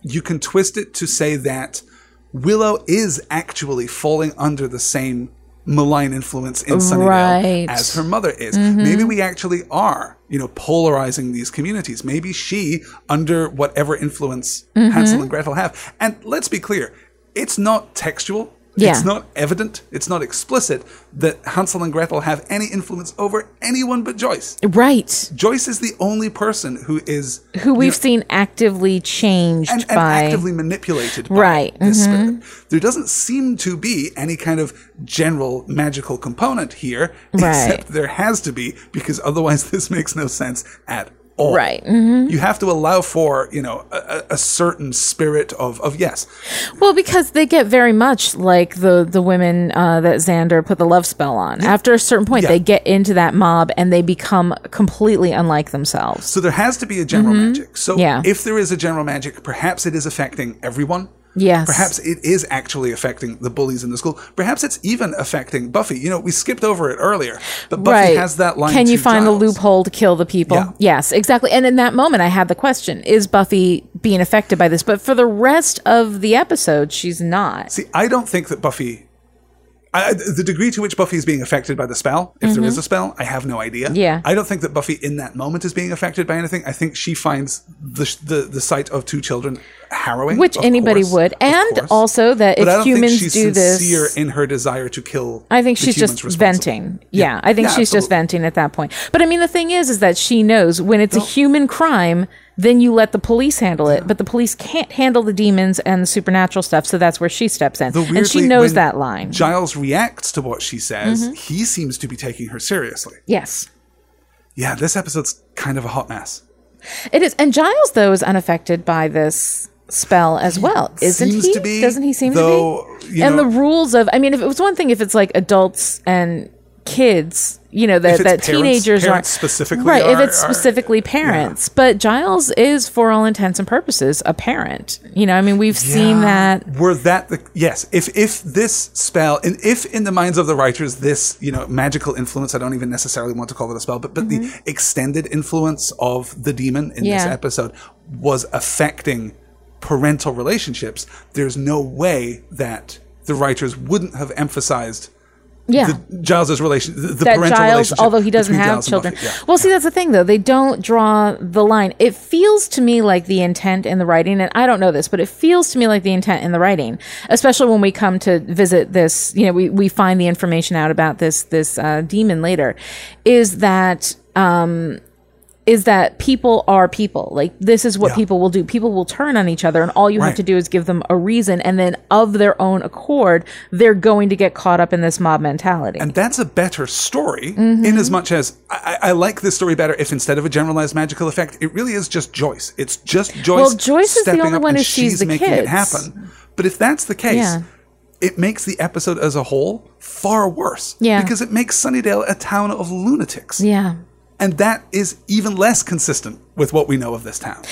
you can twist it to say that Willow is actually falling under the same malign influence in Sunnydale Right. Mm-hmm. as her mother is. Maybe we actually are, you know, polarizing these communities. Maybe she, under whatever influence Mm-hmm. Hansel and Gretel have, and let's be clear, it's not textual. Yeah. It's not evident, it's not explicit that Hansel and Gretel have any influence over anyone but Joyce. Right. Joyce is the only person who is Who we've you know, seen actively changed and, and by actively manipulated by Right, mm-hmm. this spirit. There doesn't seem to be any kind of general magical component here, Right. except there has to be because otherwise *laughs* this makes no sense at all. Right, mm-hmm. You have to allow for you know a, a- certain spirit of of yes, Well, because they get very much like the the women uh, that Xander put the love spell on. After a certain point, Yeah. they get into that mob and they become completely unlike themselves. So there has to be a general magic. So Mm-hmm. Yeah. if there is a general magic, perhaps it is affecting everyone. Yes. Perhaps it is actually affecting the bullies in the school. Perhaps it's even affecting Buffy. You know, we skipped over it earlier, but Buffy right. has that line. Can you find Giles. the loophole to kill the people? Yeah. Yes, exactly. And in that moment, I had the question: Is Buffy being affected by this? But for the rest of the episode, she's not. See, I don't think that Buffy. I, the degree to which Buffy is being affected by the spell, if there is a spell, I have no idea. Mm-hmm. Yeah. I don't think that Buffy in that moment is being affected by anything. I think she finds the the, the sight of two children harrowing, Which anybody course, would. And also that But I if don't humans think she's do sincere this. in her desire to kill. I think she's just venting. Yeah, I think Yeah, she's just venting at that point. But I mean, the thing is, is that she knows when it's a human crime, then you let the police handle it. But the police can't handle the demons and the supernatural stuff, so that's where she steps in, Though and she knows that line. Giles reacts to what she says. Mm-hmm. He seems to be taking her seriously. yes, Yeah, this episode's kind of a hot mess. it is. And Giles, though, is unaffected by this spell as well, isn't seems he? to be, Doesn't he seem though, to you be? And know- the rules of, I mean, if it was one thing, if it's like adults and kids, you know, that, that parents- teenagers parents are specifically right. if are- it's are- specifically parents, but Giles is, for all intents and purposes, a parent. You know, I mean, we've seen Yeah. that. Were that the yes? If if this spell, and if in the minds of the writers, this you know magical influence, I don't even necessarily want to call it a spell, but but the extended influence of the demon in this Mm-hmm. Episode was affecting parental relationships. There's no way that the writers wouldn't have emphasized Yeah. the Giles's relation, the, the that parental Giles, relationship although he doesn't have Giles children. Yeah. Well, see, that's the thing, though. They don't draw the line. It feels to me like the intent in the writing, and I don't know this, but it feels to me like the intent in the writing, especially when we come to visit this. You know, we, we find the information out about this this uh, demon later, is that. Um, is that people are people. Like this is what Yeah. people will do. People will turn on each other, and all you have to do is give them a reason, and then of their own accord, they're going to get caught up in this mob mentality. And that's a better story Mm-hmm. in as much as I, I like this story better if instead of a generalized magical effect, it really is just Joyce. It's just Joyce. Well, Joyce is the only one who sees she's the making it kids. happen. But if that's the case, Yeah. it makes the episode as a whole far worse. Yeah. Because it makes Sunnydale a town of lunatics. yeah. And that is even less consistent with what we know of this town.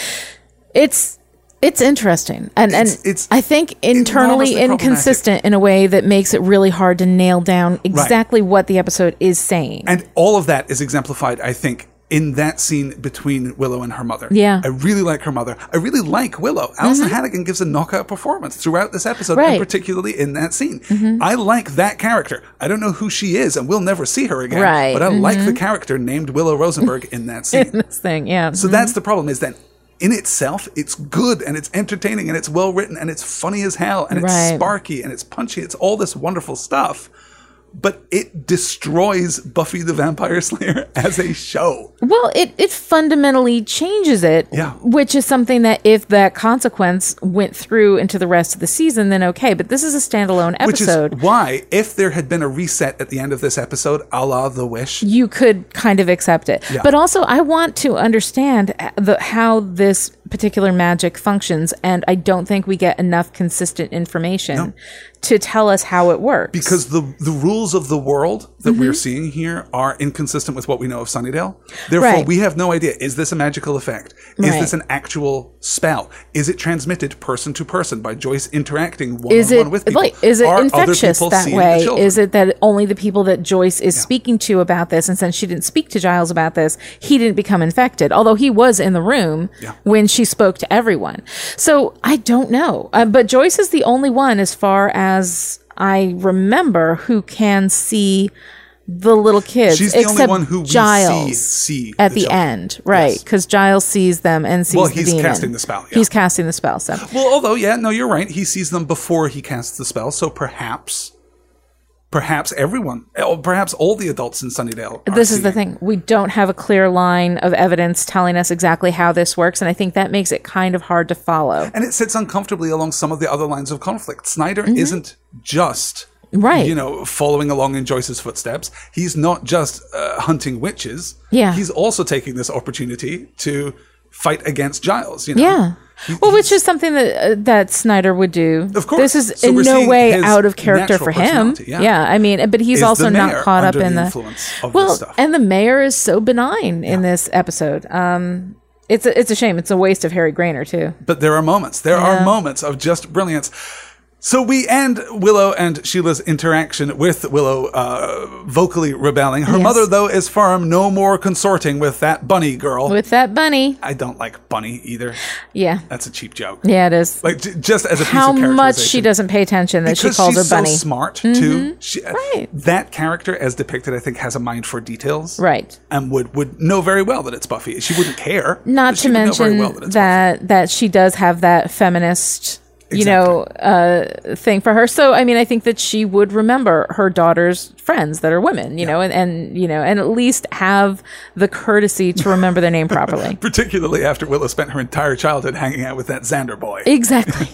it's it's interesting. And It's- and it's i think internally inconsistent in a way that makes it really hard to nail down exactly what the episode is saying. And all of that is exemplified, I think, in that scene between Willow and her mother. Yeah. Mm-hmm. I really like her mother. I really like Willow. Alyson Hannigan gives a knockout performance throughout this episode, Right. Mm-hmm. and particularly in that scene. I like that character. I don't know who she is, and we'll never see her again. Right. But I like the character named Willow Rosenberg in that *laughs* scene. in this thing yeah So that's the problem is that in itself, it's good and it's entertaining and it's well written and it's funny as hell and it's Right. sparky and it's punchy. It's all this wonderful stuff. But it destroys Buffy the Vampire Slayer *laughs* as a show. well it it fundamentally changes it Yeah. which is something that if that consequence went through into the rest of the season then okay but this is a standalone episode. Which is why, if there had been a reset at the end of this episode, a la The Wish, you could kind of accept it. Yeah. But also, I want to understand uh, the how this particular magic functions, and I don't think we get enough consistent information to tell us how it works. because the the rules of the world that we're seeing here are inconsistent with what we know of Sunnydale. Therefore, Mm-hmm. Right. we have no idea: is this a magical effect? Is Right. this an actual spell? Is it transmitted person to person by Joyce interacting one is on one with people? like is it Are infectious that way? Is it that only the people that Joyce is speaking to about this, and since she didn't speak to Giles about this, he didn't become infected, although he was in the room Yeah. when she spoke to everyone. So I don't know, uh, but Joyce is the only one, as far as I remember, who can see the little kids. She's the only except one who we Giles see- see at the the, end, right? Yes. Because Giles sees them and sees Well, the he's demon. casting the spell, yeah. He's casting the spell. So Well, although, yeah, no, you're right. He sees them before he casts the spell, so perhaps, perhaps everyone, or perhaps all the adults in Sunnydale. this is the thing we don't have a clear line of evidence telling us exactly how this works and i think that makes it kind of hard to follow and it sits uncomfortably along some of the other lines of conflict. Snyder isn't just Mm-hmm. Right. you know, following along in Joyce's footsteps. He's not just uh, hunting witches. Yeah. he's also taking this opportunity to fight against Giles. You know, yeah He- well which is something that uh, that snyder would do Of course. this is So in no way out of character for him personality, yeah. i mean but he's Is also not caught up in the the influence of well this stuff. and the mayor is so benign in this episode um it's a, it's a shame. It's a waste of Harry Groener too. but there are moments. There are moments of just brilliance. So we end Willow and Sheila's interaction with Willow uh, vocally rebelling. Her Yes. mother, though, is firm. No more consorting with that bunny girl. With that bunny, I don't like bunny either. yeah, That's a cheap joke. yeah, it is. Like j- just as a How piece of much she doesn't pay attention that she because calls she's her bunny. Mm-hmm. so smart too. She, Right. That character, as depicted, I think, has a mind for details. Right. And would would know very well that it's Buffy. She wouldn't care. Not to would know very mention well that, that that she does have that feminist, you know, uh, thing for her. So I mean, I think that she would remember her daughter's friends that are women, you know, and, and you know, and at least have the courtesy to remember their name properly. *laughs* Particularly after Willow spent her entire childhood hanging out with that Xander boy. exactly.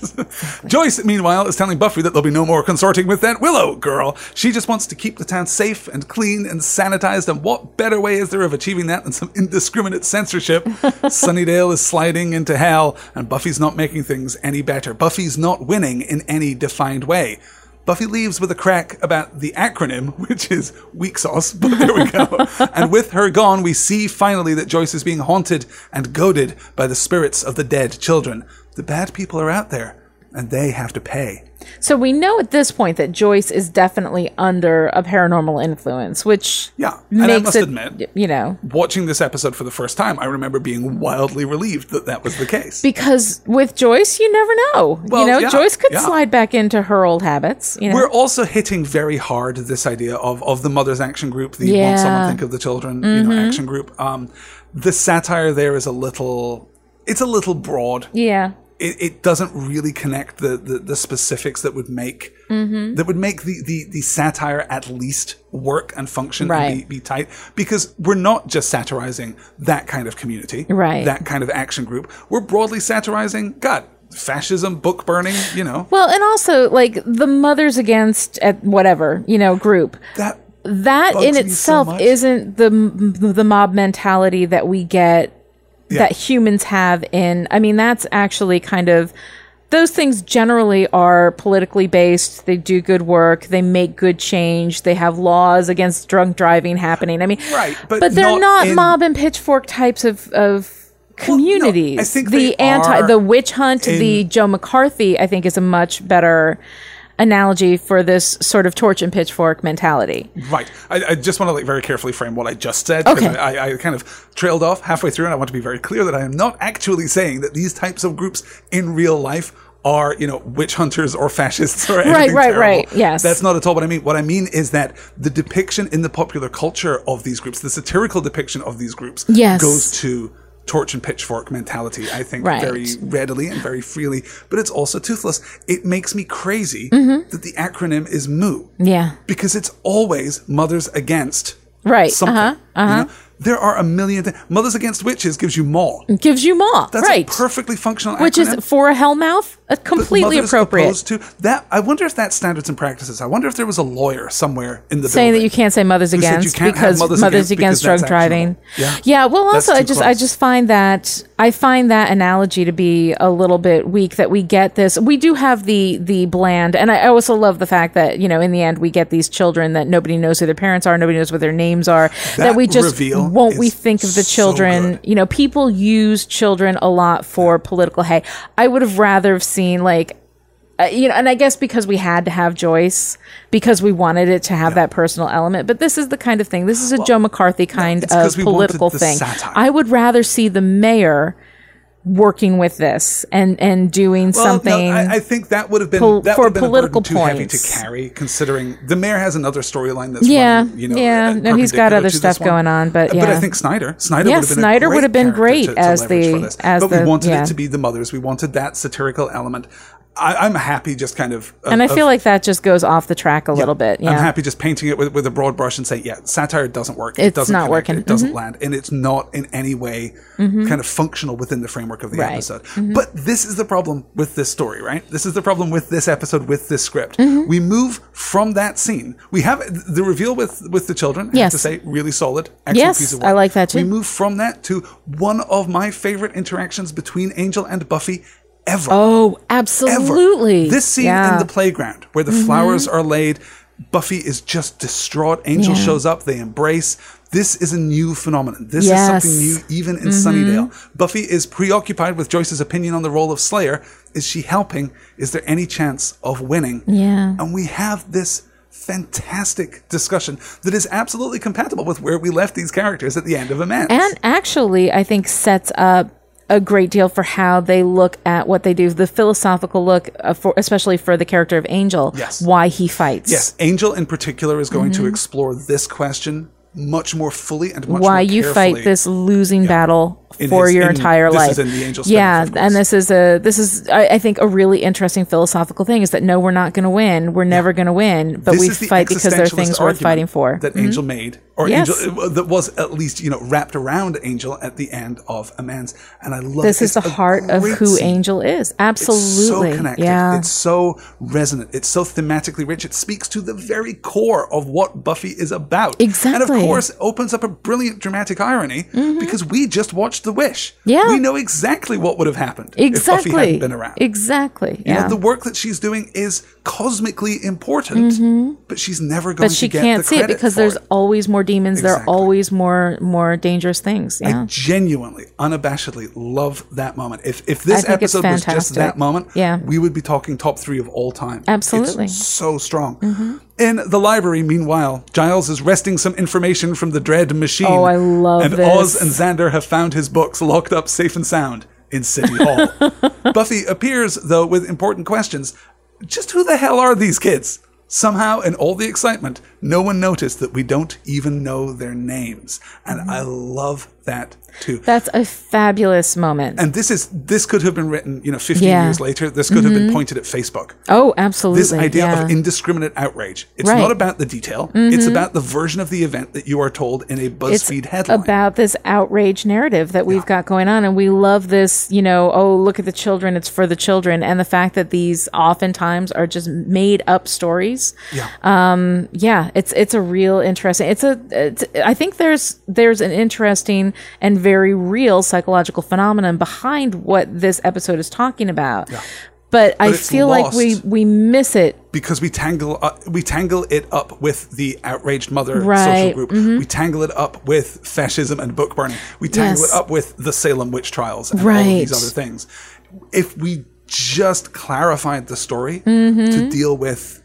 *laughs* Joyce, meanwhile, is telling Buffy that there'll be no more consorting with that Willow girl. She just wants to keep the town safe and clean and sanitized, and what better way is there of achieving that than some indiscriminate censorship? *laughs* Sunnydale is sliding into hell, and Buffy's not making things any better. Buffy's not winning in any defined way. Buffy leaves with a crack about the acronym, *laughs* which is weak sauce, but there we go. *laughs* and with her gone, we see finally that Joyce is being haunted and goaded by the spirits of the dead children. The bad people are out there, and they have to pay. So we know at this point that Joyce is definitely under a paranormal influence, which Yeah, and I makes must it, admit- you know, Watching this episode for the first time, I remember being wildly relieved that that was the case. because with Joyce, you never know. Well, you know, yeah, Joyce could yeah. slide back into her old habits. You know, We're also hitting very hard this idea of, of the mother's action group, the Yeah. want someone think of the children, you know, action group. Um, the satire there is a little, it's a little broad. yeah. It, it doesn't really connect the, the, the specifics that would make Mm-hmm. that would make the, the, the satire at least work and function and be, be tight because we're not just satirizing that kind of community, Right. That kind of action group. We're broadly satirizing God, fascism, book burning, you know Well, and also like the mothers against at whatever you know group. that That in me so itself isn't the the mob mentality that we get that humans have in. I mean, that's actually kind of. Those things generally are politically based. They do good work. They make good change. They have laws against drunk driving happening. I mean, Right, but they're not not, in- mob and pitchfork types of of communities. I think the anti, the witch hunt, the Joe McCarthy, I think, is a much better analogy for this sort of torch and pitchfork mentality. Right. I, I just want to like very carefully frame what I just said because Okay. I, I kind of trailed off halfway through, and I want to be very clear that I am not actually saying that these types of groups in real life are you know witch hunters or fascists or *laughs* anything right, terrible. right. Yes. that's not at all what I mean. What I mean is that the depiction in the popular culture of these groups, the satirical depiction of these groups, Yes. goes to torch and pitchfork mentality. I think Right. very readily and very freely, but it's also toothless. It makes me crazy Mm-hmm. that the acronym is MOO Yeah. because it's always mothers against Right. something. Uh-huh. Uh-huh. You know? There are a million things. Mothers Against Witches gives you more. Gives you more. That's right. a perfectly functional Which is for a hellmouth, completely appropriate. to that. I wonder if that's standards and practices. I wonder if there was a lawyer somewhere in the saying that you can't say mothers who said you against because mothers mothers, against against, drunk driving. actionable. Yeah. well, also I just I just find that I find that analogy to be a little bit weak. That we get this, we do have the the bland, and I also love the fact that you know in the end we get these children that nobody knows who their parents are, nobody knows what their names are. That, That we just won't we think of the children. good. You know, people use children a lot for political hay. I would have rather have seen like uh, you know, and I guess because we had to have Joyce, because we wanted it to have that personal element. But this is the kind of thing. This is a Joe McCarthy kind 'cause of political thing. satire. I would rather see the mayor working with this and and doing Well, no, something. I, I think that would have been pol- that for would have been political a too heavy to carry, considering the mayor has another storyline that's Yeah, running, you know, yeah. uh, No, he's got other stuff going on, but yeah. but. I think Snyder, Snyder Yeah, would have been a Snyder great would have been great to, to as the- as but we wanted yeah. it to be the mothers. We wanted that satirical element. I, I'm happy just kind of, of and I of- feel like that just goes off the track a little bit. Yeah. I'm happy just painting it with, with a broad brush and saying, yeah, satire doesn't work. it It's doesn't not connect, working. Mm-hmm. It doesn't land, and it's not in any way kind of functional within the framework of the Right. episode. Mm-hmm. But this is the problem with this story, right? This is the problem with this episode, with this script. Mm-hmm. We move from that scene. We have the reveal with with the children. I have Yes. to say, really solid. Excellent Yes, piece of I like that too. We move from that to one of my favorite interactions between Angel and Buffy ever oh, ever. absolutely. This scene Yeah. Mm-hmm. in the playground where the flowers are laid, Buffy is just distraught. Angel Yeah. shows up, they embrace. This is a new phenomenon. This Yes. Mm-hmm. is something new, even in Sunnydale. Buffy is preoccupied with Joyce's opinion on the role of Slayer. Is she helping? Is there any chance of winning? Yeah. And we have this fantastic discussion that is absolutely compatible with where we left these characters at the end of Amends. and actually i think sets up a great deal for how they look at what they do the philosophical look uh, for especially for the character of angel Yes. why he fights Yes, Angel in particular is going Mm-hmm. to explore this question much more fully and much why you carefully. fight this losing battle In for his- your in- entire this life is in the Angel yeah and this is a this is I, I think a really interesting philosophical thing is that no we're not going to win we're never going to win but This we the fight because there are things worth fighting for Mm-hmm. That Angel made, or Yes. Angel that was at least you know wrapped around Angel at the end of Amends, and I love this it. is It's the heart of who scene. angel is It's absolutely so connected. yeah It's so resonant. It's so thematically rich. It speaks to the very core of what Buffy is about. Exactly, and of course, opens up a brilliant dramatic irony because we just watched the wish. Yeah. We know exactly what would have happened if Exactly. Buffy hadn't been around. Exactly. You know, the work that she's doing is cosmically important, mm-hmm. but she's never going but she to get can't the see it because there's it. always more demons. There are always more more dangerous things. Yeah. I genuinely, unabashedly love that moment. If if this episode was just that moment, Yeah. we would be talking top three of all time. Absolutely. It's so strong. Mm-hmm. In the library, meanwhile, Giles is wresting some information from the dread machine. Oh, I love And this. Oz and Xander have found his books locked up safe and sound in City Hall. *laughs* Buffy appears, though, with important questions. Just who the hell are these kids? Somehow, in all the excitement, no one noticed that we don't even know their names. And I love that too. That's a fabulous moment. And this is this could have been written, you know, 15 Yeah. Mm-hmm. years later. This could have been pointed at Facebook. oh, absolutely. This idea yeah. of indiscriminate outrage. It's Right. Mm-hmm. not about the detail. It's about the version of the event that you are told in a it's BuzzFeed headline. about this outrage narrative that we've got going on and we love this you know oh look at the children it's for the children and the fact that these oftentimes are just made up stories yeah. yeah it's it's a real interesting it's a it's, i think there's there's an interesting and very real psychological phenomenon behind what this episode is talking about but, I feel like we we miss it because we tangle uh, we tangle it up with the outraged mother social Right. group. We tangle it up with fascism and book burning. We tangle Yes. it up with the Salem witch trials and all of these other things. If we just clarified the story Mm-hmm. to deal with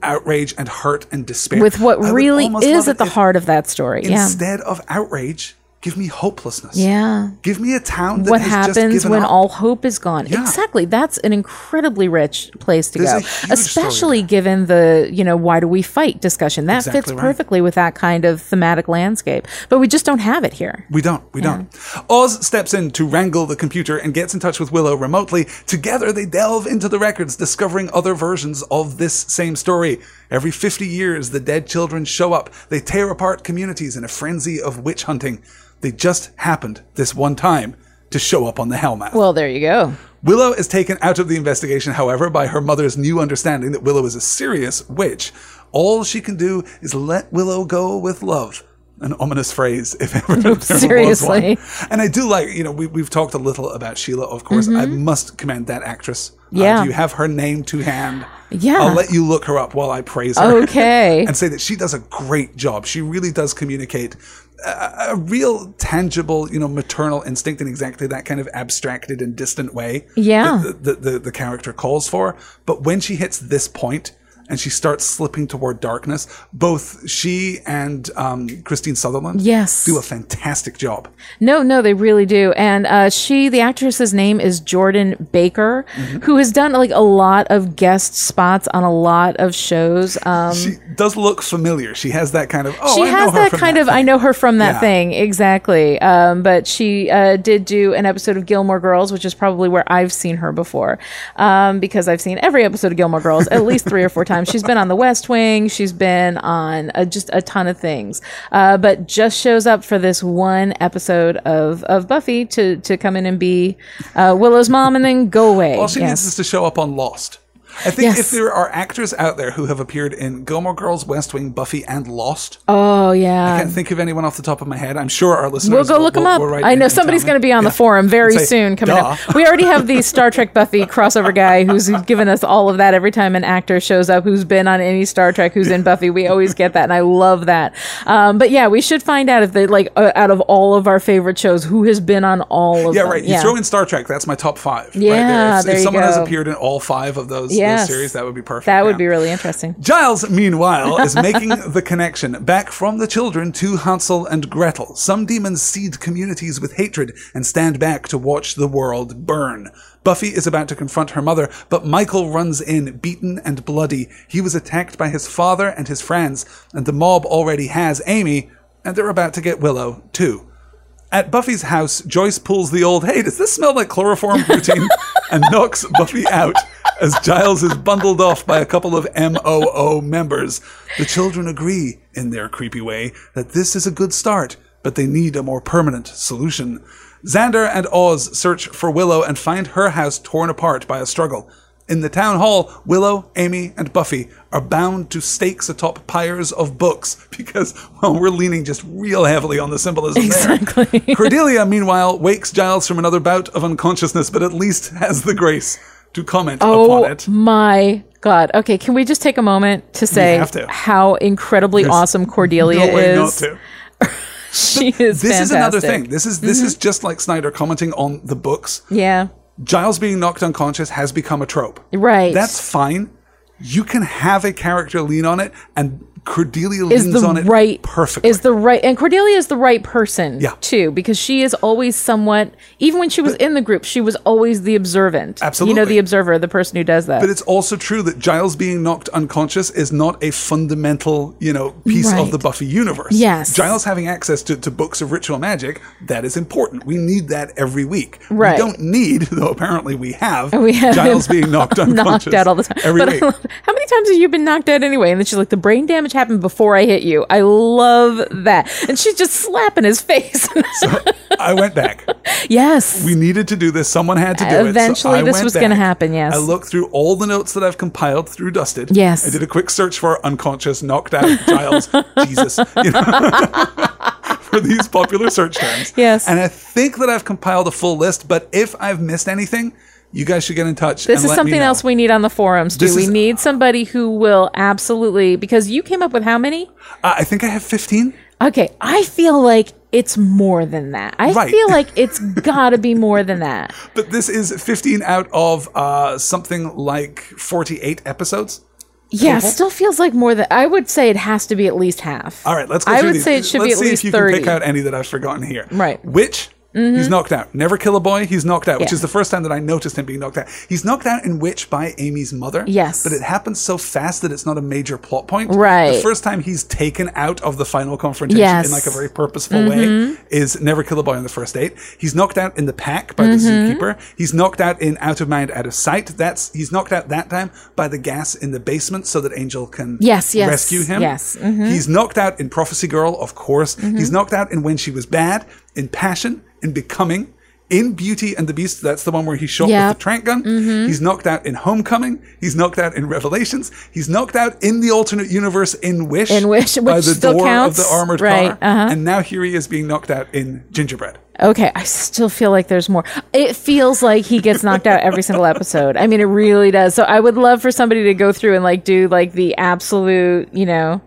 outrage and hurt and despair with what I really is at the if heart of that story yeah Instead of outrage, give me hopelessness. yeah Give me a town that what has just happens when up. all hope is gone Yeah. exactly that's an incredibly rich place to There's go especially given the you know why do we fight discussion that Exactly fits right. perfectly with that kind of thematic landscape but we just don't have it here We don't. We don't. Oz steps in to wrangle the computer and gets in touch with Willow remotely. Together, they delve into the records, discovering other versions of this same story. Every 50 years, the dead children show up. They tear apart communities in a frenzy of witch hunting. They just happened this one time to show up on the Hellmouth. well there you go Willow is taken out of the investigation, however, by her mother's new understanding that Willow is a serious witch. All she can do is let Willow go with love. An ominous phrase, if ever there was one. And I do like, you know, we, we've talked a little about Sheila, of course. I must commend that actress. Uh, Mm-hmm. Yeah. do you have her name to hand? Yeah. I'll let you look her up while I praise her. Okay. *laughs* and say that she does a great job. She really does communicate a, a real tangible, you know, maternal instinct in exactly that kind of abstracted and distant way. Yeah. that The, the, the, the character calls for. But when she hits this point and she starts slipping toward darkness, both she and um, Kristine Sutherland Yes. do a fantastic job. No, no, they really do. And uh, she, the actress's name is Jordan Baker, Mm-hmm. who has done like a lot of guest spots on a lot of shows. Um, She does look familiar. She has that kind of, oh, she I know has her that from kind that of, I know her from that Yeah. thing, exactly. Um, but she uh, did do an episode of Gilmore Girls, which is probably where I've seen her before, um, because I've seen every episode of Gilmore Girls at least three or four times. *laughs* She's been on The West Wing, she's been on uh, just a ton of things, uh, but just shows up for this one episode of, of Buffy to, to come in and be uh, Willow's mom and then go away. All she Yes. needs is to show up on Lost. I think Yes. if there are actors out there who have appeared in Gilmore Girls, West Wing, Buffy, and Lost, oh, yeah. I can't think of anyone off the top of my head. I'm sure our listeners We'll go will, look them will- up. will I know somebody's going to be on the forum very Say, soon coming "Duh." up. We already have the *laughs* Star Trek Buffy crossover guy who's given us all of that every time an actor shows up who's been on any Star Trek who's in Buffy. We always get that, and I love that. Um, but yeah, we should find out if they like uh, out of all of our favorite shows, who has been on all of them. Yeah, them. right. You throw in Star Trek. That's my top five. right Yeah, there. If, there if someone has appeared in all five of those, those Yes. series, that would be perfect. that would yeah. be really interesting. Giles, meanwhile, *laughs* is making the connection back from the children to Hansel and Gretel. Some demons seed communities with hatred and stand back to watch the world burn. Buffy is about to confront her mother, but Michael runs in, beaten and bloody. He was attacked by his father and his friends, and the mob already has Amy, and they're about to get Willow, too. At Buffy's house, Joyce pulls the old, hey, does this smell like chloroform routine? *laughs* and knocks Buffy out as Giles is bundled off by a couple of MOO members. The children agree, in their creepy way, that this is a good start, but they need a more permanent solution. Xander and Oz search for Willow and find her house torn apart by a struggle. In the town hall, Willow, Amy, and Buffy are bound to stakes atop pyres of books *laughs* because, well, we're leaning just real heavily on the symbolism Exactly. there. *laughs* Cordelia, meanwhile, wakes Giles from another bout of unconsciousness, but at least has the grace to comment Oh upon it. my god. Okay, can we just take a moment to say to. how incredibly There's awesome Cordelia No is? to. *laughs* She is This is another. Mm-hmm. thing. This is this is just like Snyder commenting on the books. Yeah. Giles being knocked unconscious has become a trope. Right. That's fine. You can have a character lean on it, and Cordelia is the on it right perfectly. Is the right and Cordelia is the right person Yeah. too because she is always somewhat even when she was in the group she was always the observant. Absolutely. You know the observer, the person who does that. but it's also true that Giles being knocked unconscious is not a fundamental, you know, piece of the Buffy universe. Yes. Giles having access to, to books of ritual magic, that is important. We need that every week. Right. We don't need, *laughs* though apparently we have, We have Giles being *laughs* knocked unconscious. knocked out all the time. Every but week. *laughs* how many times have you been knocked out anyway? And then she's like, the brain damage happened before I hit you. I love that. And she's just slapping his face. *laughs* I went back. yes. We needed to do this. Someone had to do it. Eventually I this was gonna happen, yes. I looked through all the notes that I've compiled through Dusted. Yes. I did a quick search for unconscious, knocked out, Giles, *laughs* Jesus, you know, *laughs* for these popular search terms. Yes. And I think that I've compiled a full list, but if I've missed anything, you guys should get in touch. This and is let me something else we need on the forums. Do This we is- need somebody who will absolutely because you came up with how many? Uh, I think I have 15. Okay, I feel like it's more than that. I Right. feel like *laughs* it's got to be more than that. But this is 15 out of uh, something like 48 episodes. Yeah, Total? still feels like more than I would say it has to be at least half. All right, let's go I would these. say it should let's be at see least if you 30. can pick out any that I've forgotten here. Right. Mm-hmm. He's knocked out. Never kill a boy, he's knocked out, which is the first time that I noticed him being knocked out. He's knocked out in Witch by Amy's mother. Yes. But it happens so fast that it's not a major plot point. Right. The first time he's taken out of the final confrontation Yes. Mm-hmm. in like a very purposeful way is Never Kill a Boy on the first date. He's knocked out in the pack by the Mm-hmm. zookeeper. He's knocked out in Out of Mind, Out of Sight. That's he's knocked out that time by the gas in the basement so that Angel can Yes, yes, rescue him. yes. Mhm. He's knocked out in Prophecy Girl, of course. Mm-hmm. He's knocked out in When She Was Bad, in Passion, in Becoming, in Beauty and the Beast. That's the one where he shot Yep. with the trank gun. Mm-hmm. He's knocked out in Homecoming. He's knocked out in Revelations. He's knocked out in the alternate universe in Wish. In Wish, by the door counts. of the armored Right, car. uh-huh. And now here he is being knocked out in Gingerbread. Okay, I still feel like there's more. It feels like he gets knocked out every single episode. I mean, it really does. So I would love for somebody to go through and like do like the absolute, you know,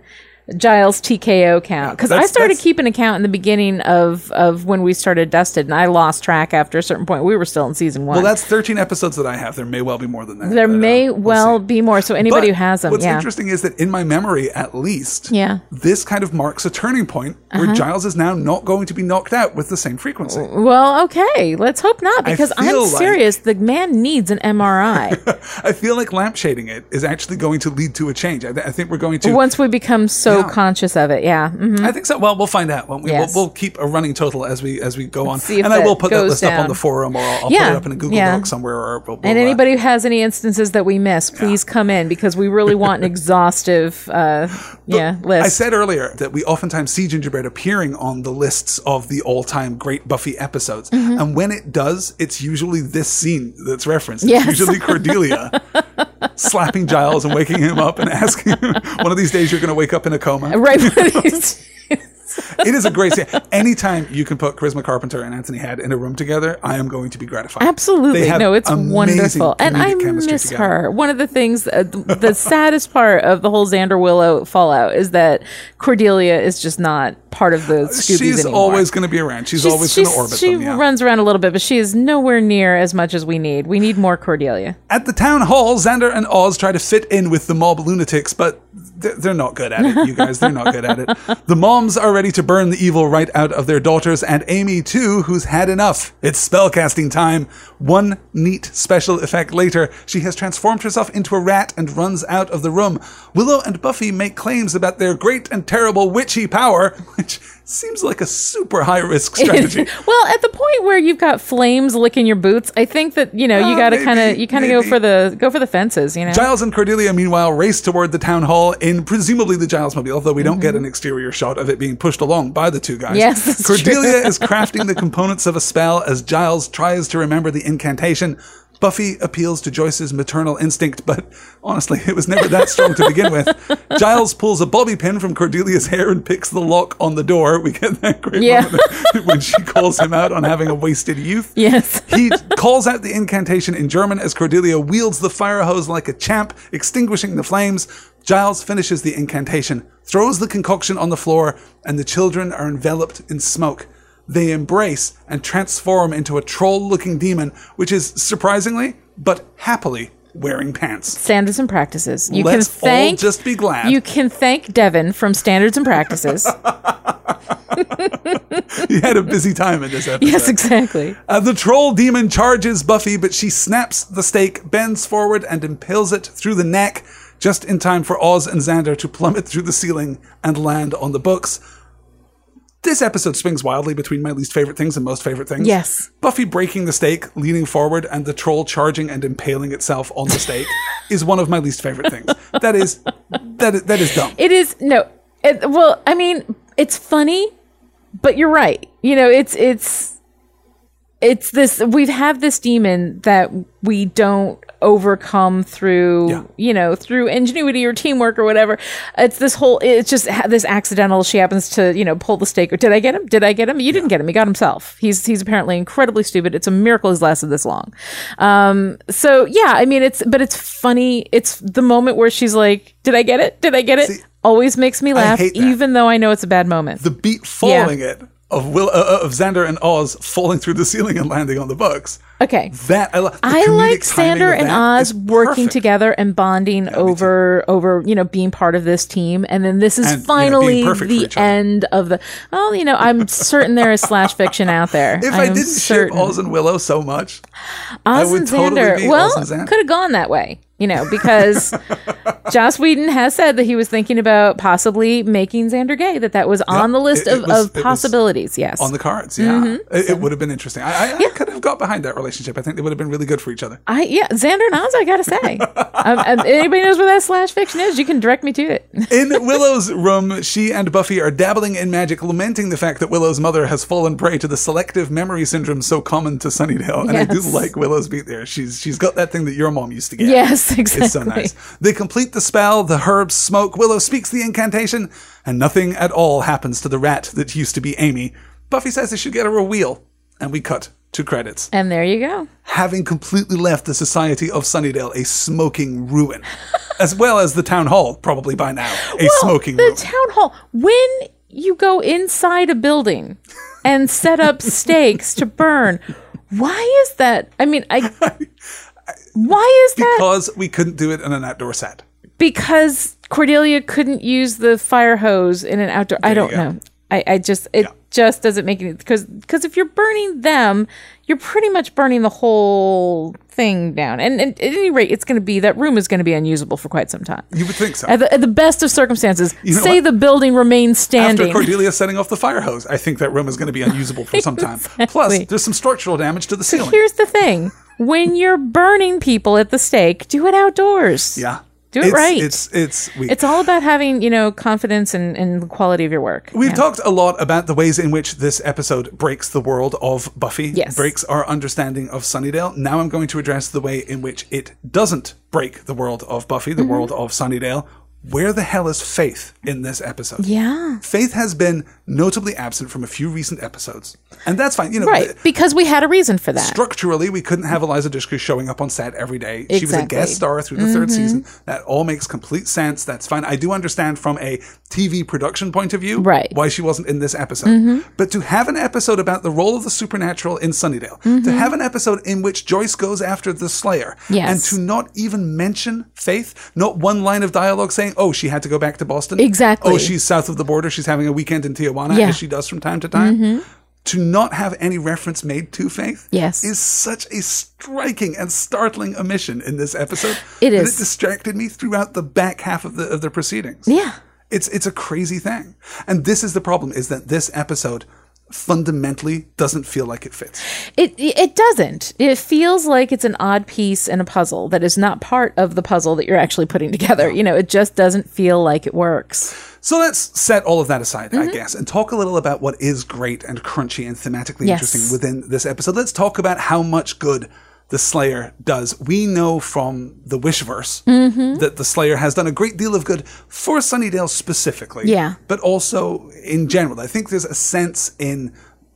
Giles TKO count because I started keeping a count in the beginning of of when we started Dusted, and I lost track after a certain point. We were still in season one. Well, that's 13 episodes that I have. There may well be more than that. there but, uh, may we'll well see. be more. So anybody But who has them, What's yeah, interesting is that in my memory, at least, Yeah. Uh-huh. this kind of marks a turning point where Giles is now not going to be knocked out with the same frequency. Well, okay, let's hope not because I'm like- serious. The man needs an MRI *laughs* I feel like lampshading it is actually going to lead to a change. I, th- I think we're going to. once we become so Yeah. conscious of it. Yeah. mhm. I think so. Well, we'll find out. Won't we? Yes. We'll, we'll keep a running total as we as we go on, and I will put that list up on the forum, or I'll, I'll Yeah, put it up in a Google yeah. Doc somewhere. Or we'll, And uh, anybody who has any instances that we miss, please come in because we really want an *laughs* exhaustive, uh, yeah, list. I said earlier that we oftentimes see Gingerbread appearing on the lists of the all-time great Buffy episodes, Mm-hmm. and when it does, it's usually this scene that's referenced. It's Yes. usually Cordelia *laughs* slapping Giles and waking him up and asking him, "One of these days, you're going to wake up in a coma." right. *laughs* *laughs* it is a great scene. Anytime you can put Charisma Carpenter and Anthony Head in a room together, I am going to be gratified. Absolutely. No, it's wonderful. And I miss together. her. One of the things, uh, th- the *laughs* saddest part of the whole Xander Willow fallout is that Cordelia is just not part of the Scoobies She's anymore. always going to be around. She's, She's- always going to orbit She them. Yeah. runs around a little bit, but she is nowhere near as much as we need. We need more Cordelia. At the town hall, Xander and Oz try to fit in with the mob lunatics, but they're, they're not good at it, you guys. They're not good at it. The moms are ready to burn the evil right out of their daughters, and Amy, too, who's had enough. It's spellcasting time. One neat special effect later, she has transformed herself into a rat and runs out of the room. Willow and Buffy make claims about their great and terrible witchy power, *laughs* which seems like a super high risk strategy. *laughs* well, at the point where you've got flames licking your boots, I think that you know you Uh, got to kind of you kind of go for the go for the fences. You know, Giles and Cordelia, meanwhile, race toward the town hall in presumably the Giles mobile, though we don't get an exterior shot of it being pushed along by the two guys. Mm-hmm. Yes, Cordelia is crafting the *laughs* components of a spell as Giles tries to remember the incantation. Buffy appeals to Joyce's maternal instinct, but honestly, it was never that strong to begin with. *laughs* Giles pulls a bobby pin from Cordelia's hair and picks the lock on the door. We get that great Yeah. moment when she calls him out on having a wasted youth. Yes. He calls out the incantation in German as Cordelia wields the fire hose like a champ, extinguishing the flames. Giles finishes the incantation, throws the concoction on the floor, and the children are enveloped in smoke. They embrace and transform into a troll looking demon, which is surprisingly, but happily, wearing pants. Standards and practices. You Let's can thank all just be glad. You can thank Devin from Standards and Practices. *laughs* he had a busy time in this *laughs* episode. yes, exactly. Uh, the troll demon charges Buffy, but she snaps the stake, bends forward, and impales it through the neck just in time for Oz and Xander to plummet through the ceiling and land on the books. This episode swings wildly between my least favorite things and most favorite things. Yes. Buffy breaking the stake, leaning forward, and the troll charging and impaling itself on the stake *laughs* is one of my least favorite things. That is that is, that is dumb. It is no. It, well, I mean, it's funny, but you're right. You know, it's it's it's this. We've have this demon that we don't overcome through Yeah. you know through ingenuity or teamwork or whatever. It's this whole it's just this accidental she happens to you know pull the stake. Or did i get him? Did i get him? You didn't get him. He got himself. He's he's apparently incredibly stupid. It's a miracle he's lasted this long. Um so yeah i mean it's but it's funny. It's the moment where she's like did i get it? Did i get it? See, always makes me laugh even though i know it's a bad moment. The beat following it of Will uh, of Xander and Oz falling through the ceiling and landing on the books. okay That I, lo- I like Xander and Oz working perfect. together and bonding over over you know being part of this team, and then this is And, you know, finally the end of the. Well, you know, I'm certain there is slash fiction out there. *laughs* If I am didn't certain. ship Oz and Willow so much, Oz would and totally Xander, be well, could have gone that way, you know, because *laughs* Joss Whedon has said that he was thinking about possibly making Xander gay. That that was on the list it- it of, was- of possibilities. Yes, on the cards, yeah, Mm-hmm. it, it would have been interesting. I, I, I could have got behind that relationship. I think they would have been really good for each other. I yeah, Xander and Oz. I gotta say, um, um, anybody knows where that slash fiction is, you can direct me to it. *laughs* In Willow's room, she and Buffy are dabbling in magic, lamenting the fact that Willow's mother has fallen prey to the selective memory syndrome so common to Sunnydale. And I do like Willow's beat there. She's she's got that thing that your mom used to get. Yes, exactly. It's so nice. They complete the spell, the herbs smoke, Willow speaks the incantation, and nothing at all happens to the rat that used to be Amy. Buffy says they should get her a wheel, and we cut to credits. And there you go. Having completely left the society of Sunnydale a smoking ruin, *laughs* as well as the town hall, probably by now, a smoking the ruin. town hall. When you go inside a building and set up *laughs* stakes to burn, why is that? I mean, I. *laughs* Why is that? because we couldn't do it in an outdoor set. Because Cordelia couldn't use the fire hose in an outdoor. I don't know. I, I just it Yeah. just doesn't make any because because if you're burning them, you're pretty much burning the whole thing down. And, and at any rate, it's going to be that room is going to be unusable for quite some time. You would think so. At the, at the best of circumstances, know say what? the building remains standing. After. Cordelia setting off the fire hose, I think that room is going to be unusable for some *laughs* time. Plus, there's some structural damage to the ceiling. Here's the thing: when you're burning people at the stake, do it outdoors. yeah. Do it it's, right. It's it's we It's all about having you know confidence and, in the quality of your work. We've Yeah. talked a lot about the ways in which this episode breaks the world of Buffy, Yes. breaks our understanding of Sunnydale. Now I'm going to address the way in which it doesn't break the world of Buffy, Mm-hmm. the world of Sunnydale. Where the hell is Faith in this episode? Yeah. Faith has been notably absent from a few recent episodes. And that's fine. You know, Right, because we had a reason for that. structurally, we couldn't have Eliza Dushku showing up on set every day. She was a Mm-hmm. guest star through the third season. That all makes complete sense. That's fine. I do understand from a TV production point of view Right. why she wasn't in this episode. But to have an episode about the role of the supernatural in Sunnydale, to have an episode in which Joyce goes after the Slayer, Yes. and to not even mention Faith, not one line of dialogue saying, oh, she had to go back to Boston. Exactly. Oh, she's south of the border. She's having a weekend in Tijuana, Yeah. Mm-hmm. as she does from time to time. To not have any reference made to Faith Yes. is such a striking and startling omission in this episode. It is. It distracted me throughout the back half of the of the proceedings. Yeah. It's it's a crazy thing. And this is the problem is that this episode fundamentally doesn't feel like it fits. It it doesn't. It feels like it's an odd piece in a puzzle that is not part of the puzzle that you're actually putting together. You know, it just doesn't feel like it works. So let's set all of that aside, Mm-hmm. I guess, and talk a little about what is great and crunchy and thematically Yes. interesting within this episode. Let's talk about how much good the Slayer does. We know from the Wishverse Mm-hmm. that the Slayer has done a great deal of good for Sunnydale specifically. Yeah. But also in general. I think there's a sense in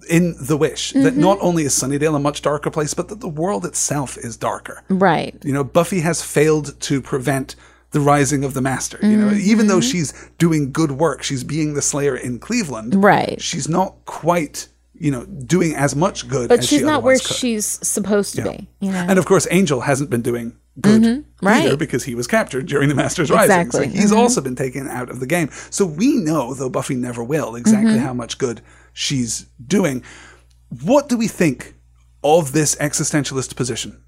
in the Wish that Mm-hmm. not only is Sunnydale a much darker place, but that the world itself is darker. Right. You know, Buffy has failed to prevent the rising of the Master. You know, even though Mm-hmm. she's doing good work, she's being the Slayer in Cleveland. Right. She's not quite, you know, doing as much good. But as she's she not where could. she's supposed to be. You know? And of course, Angel hasn't been doing good either Mm-hmm. Right. because he was captured during the Master's Rising. Exactly. Mm-hmm. He's also been taken out of the game. So we know, though Buffy never will, exactly Mm-hmm. how much good she's doing. What do we think of this existentialist position?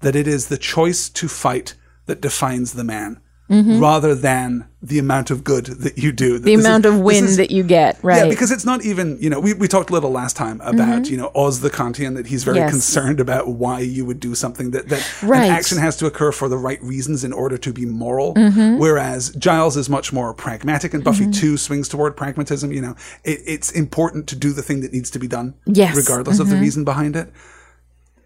That it is the choice to fight that defines the man. Rather than the amount of good that you do. Mm-hmm. the amount of wind that you get, right? Yeah, because it's not even, you know, we, we talked a little last time about, you know, Oz the Kantian, that he's very Mm-hmm. Yes. concerned about why you would do something, that, that Right. an action has to occur for the right reasons in order to be moral. Mm-hmm. Whereas Giles is much more pragmatic, and Buffy too swings toward pragmatism. You know, it, it's important to do the thing that needs to be done, Yes. Mm-hmm. regardless of the reason behind it.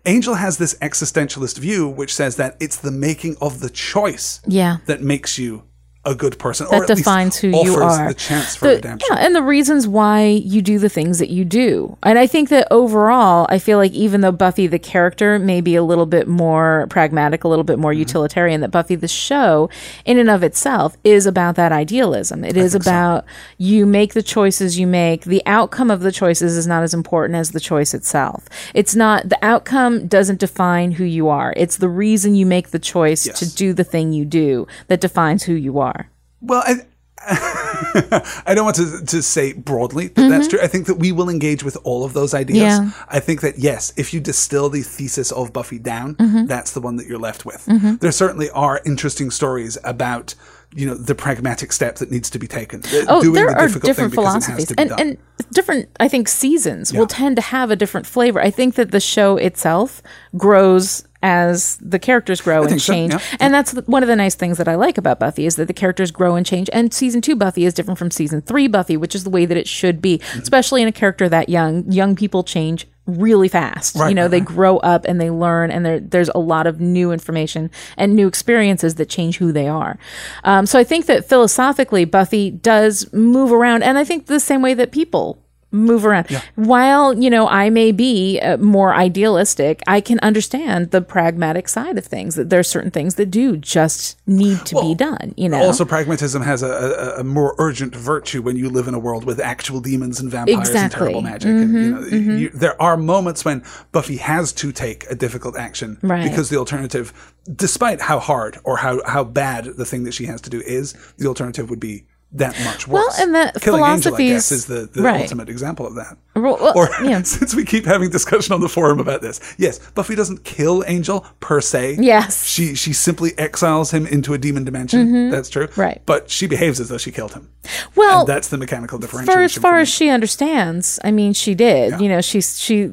Angel has this existentialist view, which says that it's the making of the choice Yeah. that makes you a good person, or that defines who you are. the chance for The- redemption. Yeah, and the reasons why you do the things that you do. And I think that overall, I feel like even though Buffy the character may be a little bit more pragmatic, a little bit more Mm-hmm. utilitarian, that Buffy the show, in and of itself, is about that idealism. It is about you make the choices you make. The outcome of the choices is not as important as the choice itself. It's not the outcome doesn't define who you are. It's the reason you make the choice Yes. to do the thing you do that defines who you are. Well, I, *laughs* I don't want to, to say broadly that that's true. I think that we will engage with all of those ideas. Mm-hmm. Yeah. I think that, yes, if you distill the thesis of Buffy down, Mm-hmm. that's the one that you're left with. There certainly are interesting stories about, you know, the pragmatic step that needs to be taken. uh, Oh, doing there the are difficult different thing because it has philosophies, and and different. I think seasons will tend to have a different flavor. I think that the show itself grows as the characters grow and think so, change, yeah. and that's one of the nice things that I like about Buffy is that the characters grow and change. And season two Buffy is different from season three Buffy, which is the way that it should be, Mm-hmm. especially in a character that young. Young people change really fast. Right, you know, right, they right. grow up and they learn, and there, there's a lot of new information and new experiences that change who they are. Um, so I think that philosophically, Buffy does move around, and I think the same way that people move around. While you know I may be uh, more idealistic, I can understand the pragmatic side of things. That there are certain things that do just need to be done. You know, Also, pragmatism has a, a, a more urgent virtue when you live in a world with actual demons and vampires and Exactly. terrible magic. and, you know, you, there are moments when Buffy has to take a difficult action Right. because the alternative, despite how hard or how, how bad the thing that she has to do is, the alternative would be that much worse. Well, and that Killing Angel, I guess, is the, the right. ultimate example of that. Well, well, Or yeah. *laughs* since we keep having discussion on the forum about this, yes, Buffy doesn't kill Angel per se. Yes. she she simply exiles him into a demon dimension. That's true, Mm-hmm. Right. But she behaves as though she killed him. well, And that's the mechanical differentiation. for as far as she understands, I mean, she did. You know, she she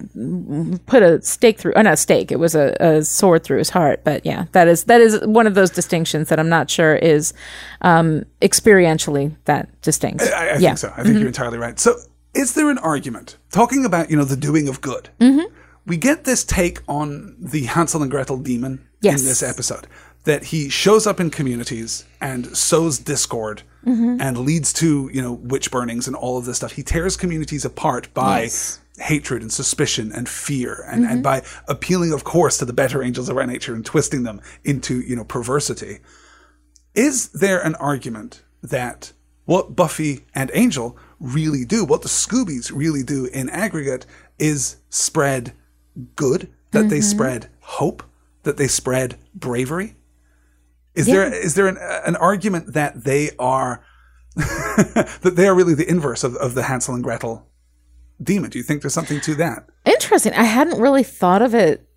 put a stake through. Oh, not a stake. It was a, a sword through his heart. But yeah, that is that is one of those distinctions that I'm not sure is um, experientially that distinct. I, I yeah. think so. I think you're entirely right. So, is there an argument talking about you know the doing of good? Mm-hmm. We get this take on the Hansel and Gretel demon Yes. in this episode that he shows up in communities and sows discord Mm-hmm. and leads to you know witch burnings and all of this stuff. He tears communities apart by. Yes. Hatred and suspicion and fear, and, Mm-hmm. and by appealing, of course, to the better angels of our nature and twisting them into, you know, perversity. Is there an argument that what Buffy and Angel really do, what the Scoobies really do in aggregate, is spread good, that they mm-hmm. spread hope, that they spread bravery? Is there is there an, an argument that they are *laughs* that they are really the inverse of, of the Hansel and Gretel demon? Do you think there's something to that? Interesting. I hadn't really thought of it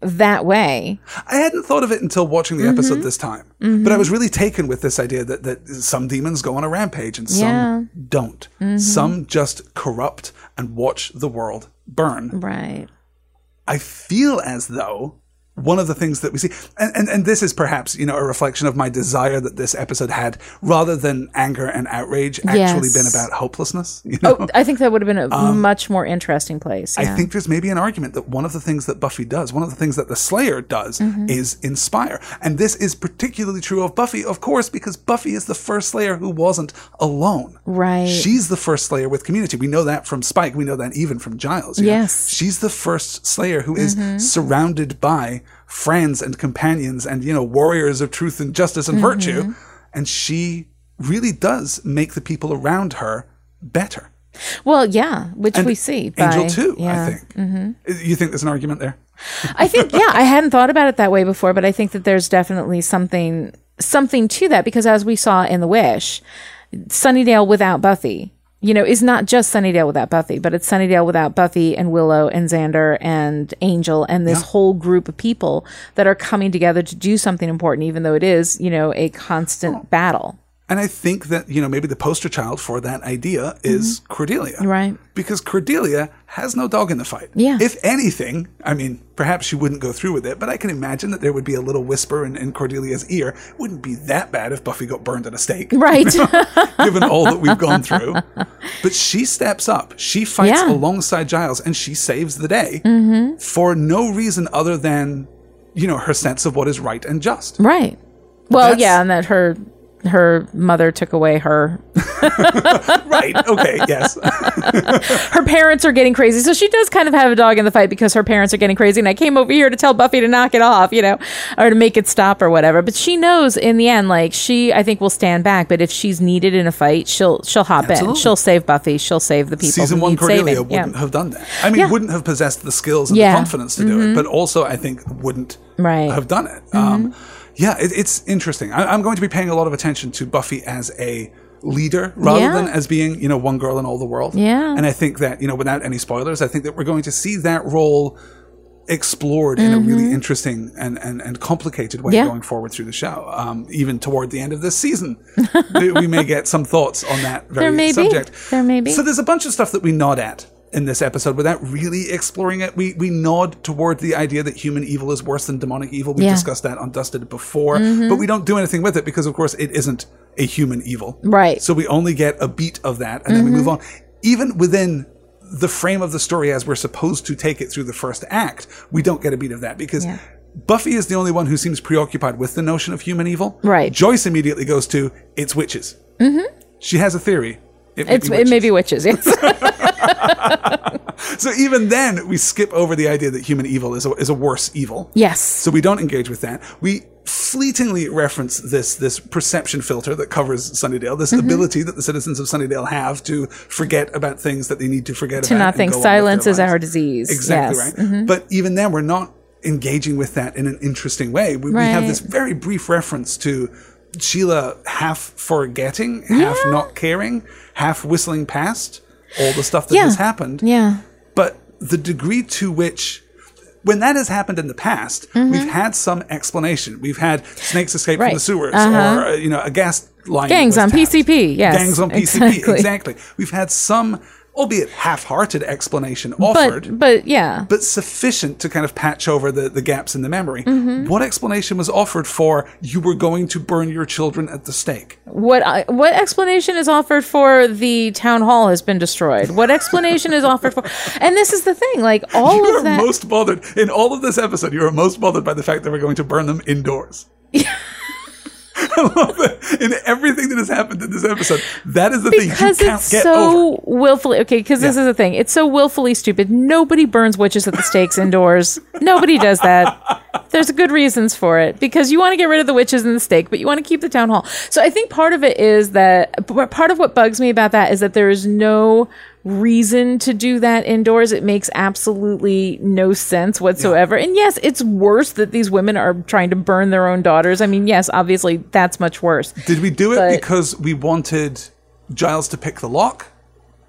that way. I hadn't thought of it until watching the Mm-hmm. episode this time. But I was really taken with this idea that, that some demons go on a rampage and some Yeah. Mm-hmm. don't. Some just corrupt and watch the world burn. Right. I feel as though one of the things that we see, and, and, and this is perhaps, you know, a reflection of my desire that this episode had, rather than anger and outrage, actually Yes. been about hopelessness. You know? Oh, I think that would have been a much more interesting place. Um, I think there's maybe an argument that one of the things that Buffy does, one of the things that the Slayer does, Mm-hmm. is inspire. And this is particularly true of Buffy, of course, because Buffy is the first Slayer who wasn't alone. Right. She's the first Slayer with community. We know that from Spike. We know that even from Giles. know? Yes. Mm-hmm. She's the first Slayer who is surrounded by friends and companions and, you know, warriors of truth and justice and virtue. Mm-hmm. And she really does make the people around her better. well, yeah, which And we see. Angel by- too, yeah. Mm-hmm. I think. You think there's an argument there? I think *laughs* yeah, I hadn't thought about it that way before, but I think that there's definitely something something to that because as we saw in The Wish, Sunnydale without Buffy, you know, is not just Sunnydale without Buffy, but it's Sunnydale without Buffy and Willow and Xander and Angel and this whole group of people that are coming together to do something important, even though it is, you know, a constant oh. battle. And I think that, you know, maybe the poster child for that idea is Cordelia. Mm-hmm. Right. Because Cordelia has no dog in the fight. Yeah. If anything, I mean, perhaps she wouldn't go through with it, but I can imagine that there would be a little whisper in, in Cordelia's ear. It wouldn't be that bad if Buffy got burned at a stake. *laughs* Right. given all that we've gone through. *laughs* But she steps up. She fights Yeah. Mm-hmm. alongside Giles and she saves the day for no reason other than, you know, her sense of what is right and just. right. Well, That's- yeah, and that her her mother took away her *laughs* Right. Okay. Yes. *laughs* her parents are getting crazy. So she does kind of have a dog in the fight because her parents are getting crazy. And I came over here to tell Buffy to knock it off, you know, or to make it stop or whatever. But she knows in the end, like she, I think will stand back. But if she's needed in a fight, she'll she'll hop in. She'll save Buffy. She'll save the people. Season one Cordelia saving. wouldn't Yeah. have done that. I mean, Yeah. wouldn't have possessed the skills and Yeah. Mm-hmm. the confidence to do it, but also I think wouldn't Right. Mm-hmm. have done it. Um, yeah, it, it's interesting. I, I'm going to be paying a lot of attention to Buffy as a leader rather Yeah. than as being, you know, one girl in all the world. Yeah. And I think that, you know, without any spoilers, I think that we're going to see that role explored in a really interesting and, and, and complicated way Mm-hmm. Yeah. going forward through the show. Um, even toward the end of this season, we may get some thoughts on that *laughs* very There may be. subject. There may be. So there's a bunch of stuff that we nod at in this episode without really exploring it. We we nod toward the idea that human evil is worse than demonic evil. We Yeah. Mm-hmm. discussed that on Dusted before, but we don't do anything with it because, of course, it isn't a human evil. Right. Mm-hmm. So we only get a beat of that, and then we move on. Even within the frame of the story as we're supposed to take it through the first act, we don't get a beat of that because. Yeah. Buffy is the only one who seems preoccupied with the notion of human evil. Right. Joyce immediately goes to it's witches. Mm-hmm. She has a theory. It may it may witches. be witches. Yes. *laughs* *laughs* *laughs* So even then, we skip over the idea that human evil is a, is a worse evil. yes. So we don't engage with that. We fleetingly reference this this perception filter that covers Sunnydale, this Mm-hmm. ability that the citizens of Sunnydale have to forget about things that they need to forget To about. not and think go on with their silence is our disease. Exactly Yes. Mm-hmm. right. But even then, we're not engaging with that in an interesting way. We, we have this very brief reference to Sheila half forgetting, half Yeah. not caring, half whistling past all the stuff that Yeah. has happened Yeah. but the degree to which when that has happened in the past we've had some explanation we've had snakes escape from Mm-hmm. The sewers Uh-huh. or uh, you know a gas line Gangs on tapped. PCP, yes, gangs on pcp exactly. exactly we've had some albeit half-hearted explanation offered But but yeah. but sufficient to kind of patch over the, the gaps in the memory. Mm-hmm. What explanation was offered for you were going to burn your children at the stake? What I, what explanation is offered for the town hall has been destroyed? What explanation is offered for? And this is the thing, like all *laughs* You of are that. most bothered in all of this episode. You are most bothered by the fact that we're going to burn them indoors. I love that. In everything that has happened in this episode, that is the thing you can't it's get so over. willfully okay. Because this is the thing, it's so willfully stupid. Nobody burns witches at the stakes indoors. Nobody does that. There's good reasons for it because you want to get rid of the witches and the stake, but you want to keep the town hall. So I think part of it is that part of what bugs me about that is that there is no reason to do that indoors. It makes absolutely no sense whatsoever. And yes, it's worse that these women are trying to burn their own daughters. I mean, yes, obviously that's much worse. Did we do it because we wanted Giles to pick the lock?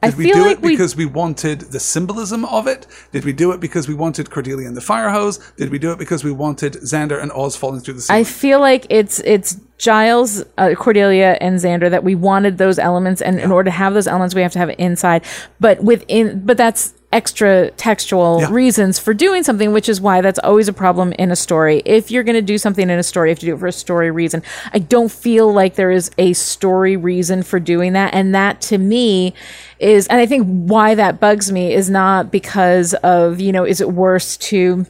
I Did we feel do like it because we wanted the symbolism of it? Did we do it because we wanted Cordelia and the fire hose? Did we do it because we wanted Xander and Oz falling through the ceiling? I feel like it's it's Giles, uh, Cordelia, and Xander that we wanted those elements, and in order to have those elements, we have to have it inside. But within, but that's extra textual Yeah. reasons for doing something, which is why that's always a problem in a story. If you're going to do something in a story, you have to do it for a story reason. I don't feel like there is a story reason for doing that. And that to me is, and I think why that bugs me is not because of, you know, is it worse to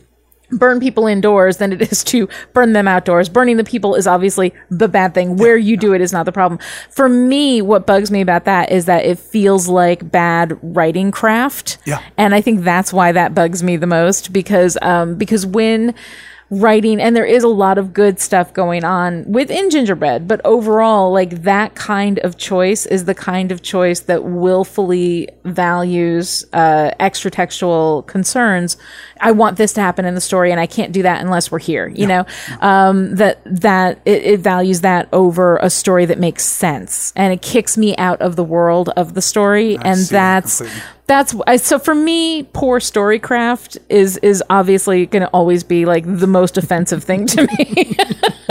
burn people indoors than it is to burn them outdoors. Burning the people is obviously the bad thing. Where you do it is not the problem. For me, what bugs me about that is that it feels like bad writing craft. Yeah. And I think that's why that bugs me the most because um because when writing and there is a lot of good stuff going on within gingerbread but overall like that kind of choice is the kind of choice that willfully values uh, extra textual concerns i want this to happen in the story and i can't do that unless we're here you know? Um, that that it, it values that over a story that makes sense and it kicks me out of the world of the story and see. that's that's so for me poor storycraft is is obviously going to always be like the most offensive thing to me *laughs*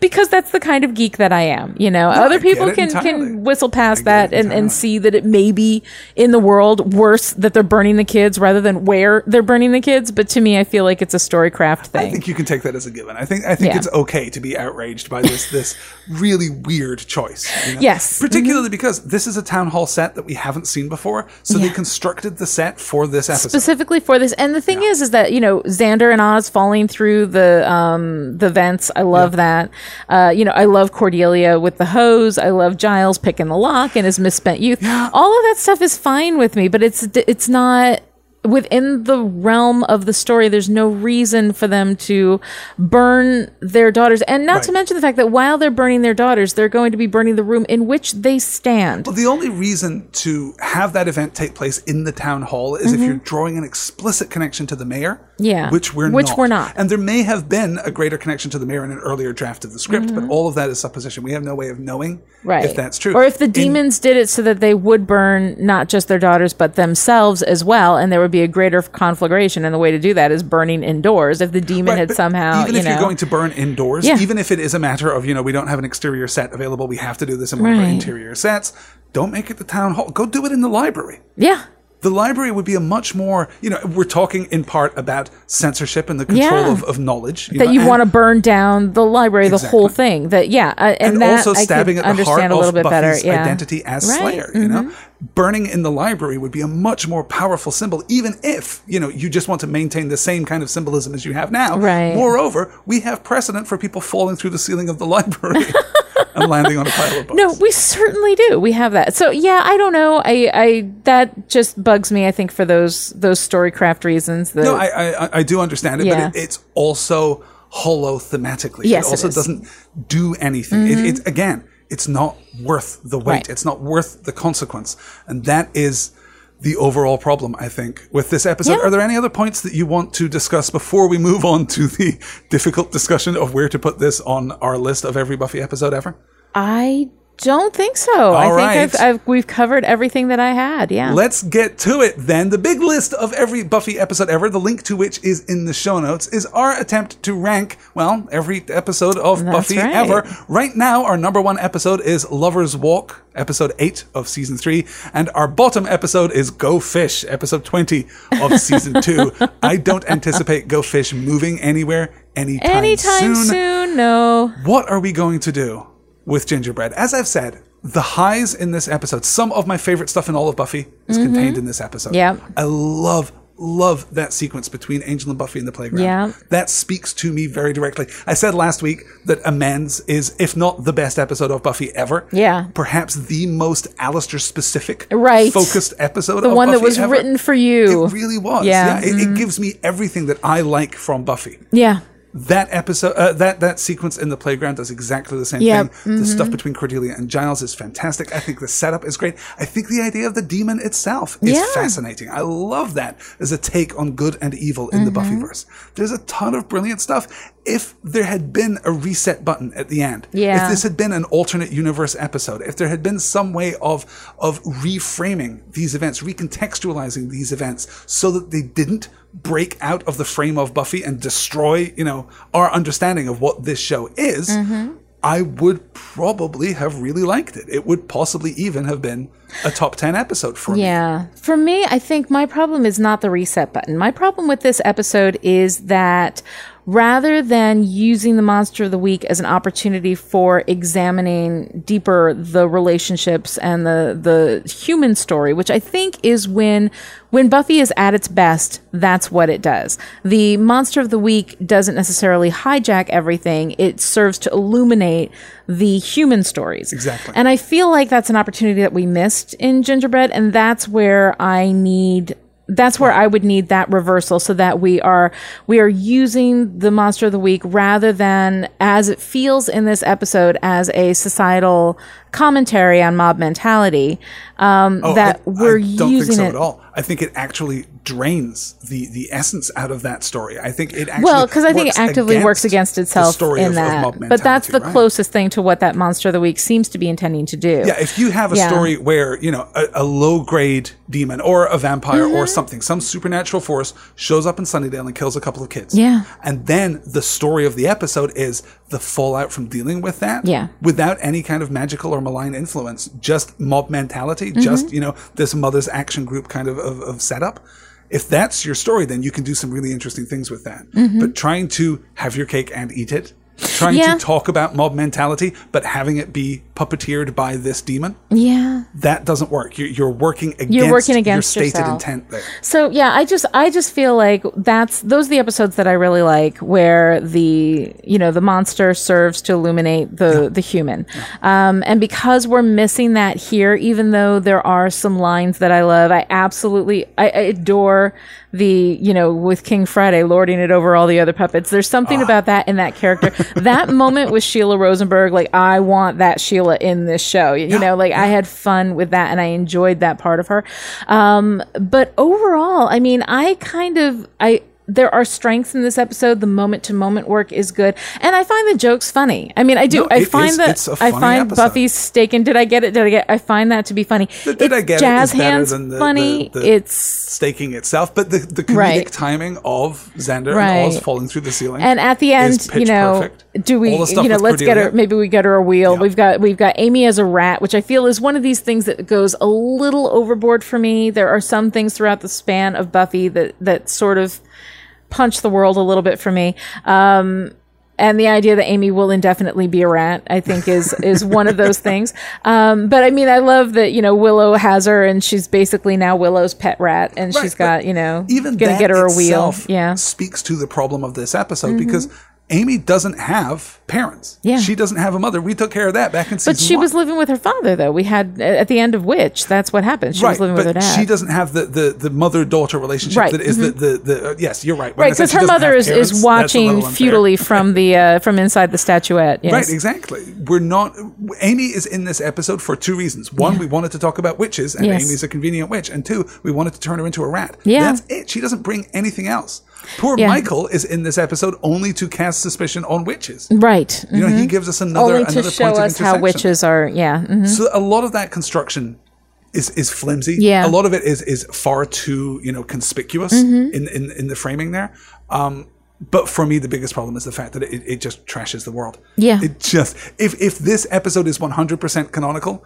because that's the kind of geek that I am you know other people can entirely. can whistle past that and, and see that it may be in the world worse that they're burning the kids rather than where they're burning the kids but to me I feel like it's a storycraft thing I think you can take that as a given. I think I think Yeah. it's okay to be outraged by this this really weird choice. you know? Yes. Mm-hmm. particularly because this is a town hall set that we haven't seen before, so they constructed the set for this episode. specifically for this. And the thing is, is that you know Xander and Oz falling through the um the vents. I love that. Uh, you know, I love Cordelia with the hose. I love Giles picking the lock and his misspent youth. *gasps* All of that stuff is fine with me, but it's it's not within the realm of the story there's no reason for them to burn their daughters and not to mention the fact that while they're burning their daughters they're going to be burning the room in which they stand Well, the only reason to have that event take place in the town hall is if you're drawing an explicit connection to the mayor. Yeah. Which we're Which not. we're not. And there may have been a greater connection to the mayor in an earlier draft of the script, Mm-hmm. but all of that is supposition. We have no way of knowing right if that's true. or if the In- demons did it so that they would burn not just their daughters but themselves as well and there would be a greater conflagration and the way to do that is burning indoors if the demon Right, had somehow even you if know you're going to burn indoors, Yeah. even if it is a matter of you know we don't have an exterior set available, we have to do this in one of our interior sets. Don't make it the town hall. Go do it in the library. yeah The library would be a much more, you know, we're talking in part about censorship and the control Yeah. of, of knowledge. that know, you and- want to burn down the library the whole thing that yeah uh, and, and that also stabbing at the heart a little of bit Buffy's better yeah identity as Right, Slayer. You know, mm-hmm. Burning in the library would be a much more powerful symbol, even if you know you just want to maintain the same kind of symbolism as you have now. Right. Moreover, we have precedent for people falling through the ceiling of the *laughs* library *laughs* and landing on a pile of books. No, we certainly do. We have that. So yeah, I don't know. I, I that just bugs me. I think for those those storycraft reasons. That, No, I, I I do understand it, Yeah. but it, it's also hollow thematically. Yes, it it also. Mm-hmm. doesn't do anything. It, it's again, it's not worth the weight. Right. It's not worth the consequence, and that is the overall problem. I think with this episode. Yeah. Are there any other points that you want to discuss before we move on to the *laughs* difficult discussion of where to put this on our list of every Buffy episode ever? I don't think so. I think. I've, I've we've covered everything that I had. Yeah. Let's get to it then. The big list of every Buffy episode ever, the link to which is in the show notes, is our attempt to rank, well, every episode of That's Buffy right. ever. Right now, our number one episode is Lover's Walk, episode 8 of season 3, and our bottom episode is Go Fish, episode 20 of season *laughs* 2. I don't anticipate Go Fish moving anywhere anytime, Anytime soon. No. what are we going to do with gingerbread? As I've said, the highs in this episode, some of my favorite stuff in all of Buffy is contained in this episode. Yep. I love, love that sequence between Angel and Buffy in the playground. Yeah. That speaks to me very directly. I said last week that Amends is, if not the best episode of Buffy ever, Yeah. perhaps the most Alastair specific, Right. focused episode The one that was ever. written for you. It really was. Yeah. Mm-hmm. It, it gives me everything that I like from Buffy Yeah. That episode uh, that that sequence in the playground does exactly the same Yep. thing the stuff between cordelia and giles is fantastic i think the setup is great i think the idea of the demon itself is Yeah. fascinating i love that as a take on good and evil in the Mm-hmm. buffyverse there's a ton of brilliant stuff if there had been a reset button at the end Yeah. if this had been an alternate universe episode if there had been some way of of reframing these events recontextualizing these events so that they didn't break out of the frame of buffy and destroy you know our understanding of what this show is mm-hmm. I would probably have really liked it. It would possibly even have been a top 10 episode for me. Yeah. For me, I think my problem is not the reset button. My problem with this episode is that rather than using the monster of the week as an opportunity for examining deeper the relationships and the the human story, which I think is when when Buffy is at its best, that's what it does. The monster of the week doesn't necessarily hijack everything. It serves to illuminate the human stories. Exactly. And I feel like that's an opportunity that we missed in Gingerbread and that's where I need that's where I would need that reversal so that we are we are using the monster of the week rather than as it feels in this episode as a societal commentary on mob mentality um, Oh, that I, we're I don't using think so it at all. I think it actually drains the the essence out of that story. I think it actually well because I think it actively works against itself story in of- of that mob but that's the right? closest thing to what that monster of the week seems to be intending to do Yeah, if you have a Yeah. story where, you know, a, a low grade demon or a vampire Mm-hmm. or something, some supernatural force shows up in Sunnydale and kills a couple of kids. Yeah. And then the story of the episode is the fallout from dealing with that. Yeah. Without any kind of magical or malign influence, just mob mentality, Mm-hmm. just, you know, this mother's action group kind of, of, of setup. If that's your story, then you can do some really interesting things with that. Mm-hmm. But trying to have your cake and eat it, trying. Yeah. to talk about mob mentality, but having it be puppeteered by this demon, yeah that doesn't work. You're, you're working against working against your stated yourself. intent there. So yeah, I just I just feel like that's those are the episodes that I really like where the you know the monster serves to illuminate the the human, um, and because we're missing that here, even though there are some lines that I love, I absolutely I, I adore the you know with King Friday lording it over all the other puppets. There's something Ah. about that in that character. that *laughs* moment with Sheila Rosenberg, like I want that Sheila in this show. You know, like I had fun with that and I enjoyed that part of her. Um, but overall, I mean, I kind of I there are strengths in this episode. The moment to moment work is good, and I find the jokes funny. I mean, I do. No, I find that I find episode. Buffy's stake and did I get it? Did I get? I find that to be funny. The did I get it jazz better hands than the- funny. the- it's Staking itself, but the, the comedic Right. timing of Xander Right. and Oz falling through the ceiling, And at the end, you know, perfect. do we, All the stuff you know, let's get her. Maybe we get her a wheel. Yeah. We've got we've got Amy as a rat, which I feel is one of these things that goes a little overboard for me. There are some things throughout the span of Buffy that that sort of punch the world a little bit for me. Um, and the idea that Amy will indefinitely be a rat, I think, is *laughs* is one of those things. Um, but I mean, I love that you know Willow has her, and she's basically now Willow's pet rat, and Right, she's got you know even gonna get her a wheel. Yeah, Mm-hmm. speaks to the problem of this episode because Amy doesn't have parents. Yeah. she doesn't have a mother. We took care of that back in season But she one. was living with her father, though. We had at the end of which that's what happened. She was living but with her dad. she doesn't have the, the, the mother daughter relationship Right, that is the the, the uh, yes you're right When right, because her mother is, parents, is watching futilely from the uh, from inside the statuette. Yes. Right, exactly. We're not. Amy is in this episode for two reasons. One, we wanted to talk about witches, and Yes. Amy's a convenient witch. And two, we wanted to turn her into a rat. Yeah. That's it. She doesn't bring anything else. Poor Yeah. Michael is in this episode only to cast suspicion on witches. Right. You know, he gives us another Only to another show us how witches are. Yeah. mhm. So a lot of that construction is is flimsy. Yeah. A lot of it is is far too you know conspicuous Mm-hmm. in, in in the framing there. Um, but for me, the biggest problem is the fact that it, it just trashes the world. Yeah. It just if if this episode is one hundred percent canonical.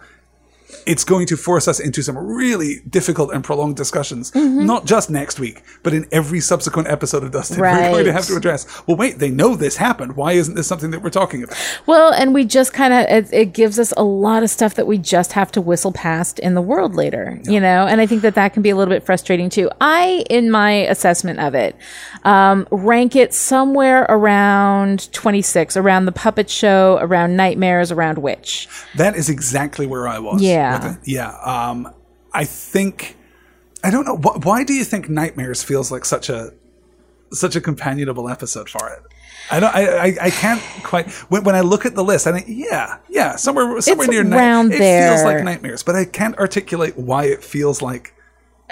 It's going to force us into some really difficult and prolonged discussions, Mm-hmm. not just next week, but in every subsequent episode of Dusted. *laughs* We're going to have to address, well, wait, they know this happened. Why isn't this something that we're talking about? Well, and we just kind of it, it gives us a lot of stuff that we just have to whistle past in the world later, you know. And I think that that can be a little bit frustrating too. I, in my assessment of it, um, rank it somewhere around twenty six, around the puppet show, around nightmares, around witch. That is exactly where I was. Yeah. With it. Yeah. Um, I think I don't know wh- why do you think Nightmares feels like such a such a companionable episode for it. I don't. I. I, I can't quite. When, when I look at the list, I think, yeah, yeah, somewhere somewhere It's near. Night- around it feels like nightmares, but I can't articulate why it feels like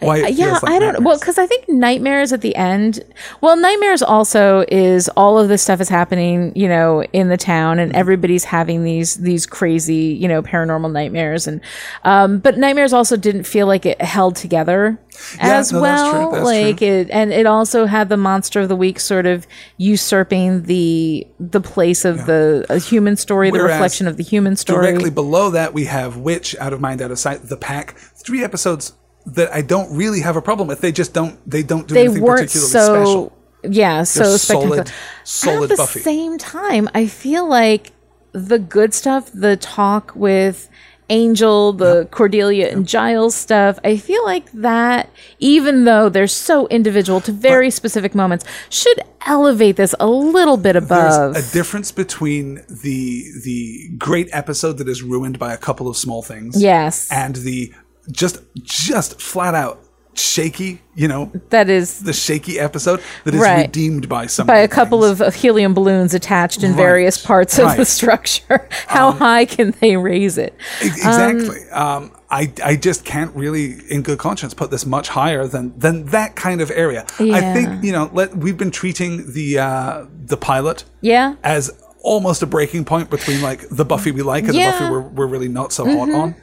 Why? Uh, yeah, like I don't. Well, because I think nightmares at the end. Well, nightmares also is all of this stuff is happening, you know, in the town, Mm-hmm. and everybody's having these these crazy, you know, paranormal nightmares, and um, but nightmares also didn't feel like it held together Yeah, as no, that's well. true, that's like true. it, and it also had the monster of the week sort of usurping the the place of the a human story, the reflection of the human story. Directly below that, we have Witch, Out of Mind, Out of Sight, The Pack. Three episodes that I don't really have a problem with. They just don't. They don't do they anything weren't particularly so special. yeah so They're solid- solid At the Buffy. same time, I feel like the good stuff, the talk with Angel, the Cordelia and Giles stuff, I feel like that, even though they're so individual to very specific moments, should elevate this a little bit above. There's a difference between the the great episode that is ruined by a couple of small things, yes, and the just just flat out shaky, you know, that is the shaky episode that is Right. redeemed by some by a couple of, of helium balloons attached in various parts of the structure. *laughs* How high can they raise it? exactly. Um, I I just can't really, in good conscience, put this much higher than than that kind of area. I think you know, let we've been treating the uh, the pilot Yeah. as almost a breaking point between like the Buffy we like and Yeah. Mm-hmm. the Buffy we're, we're really not so hot on.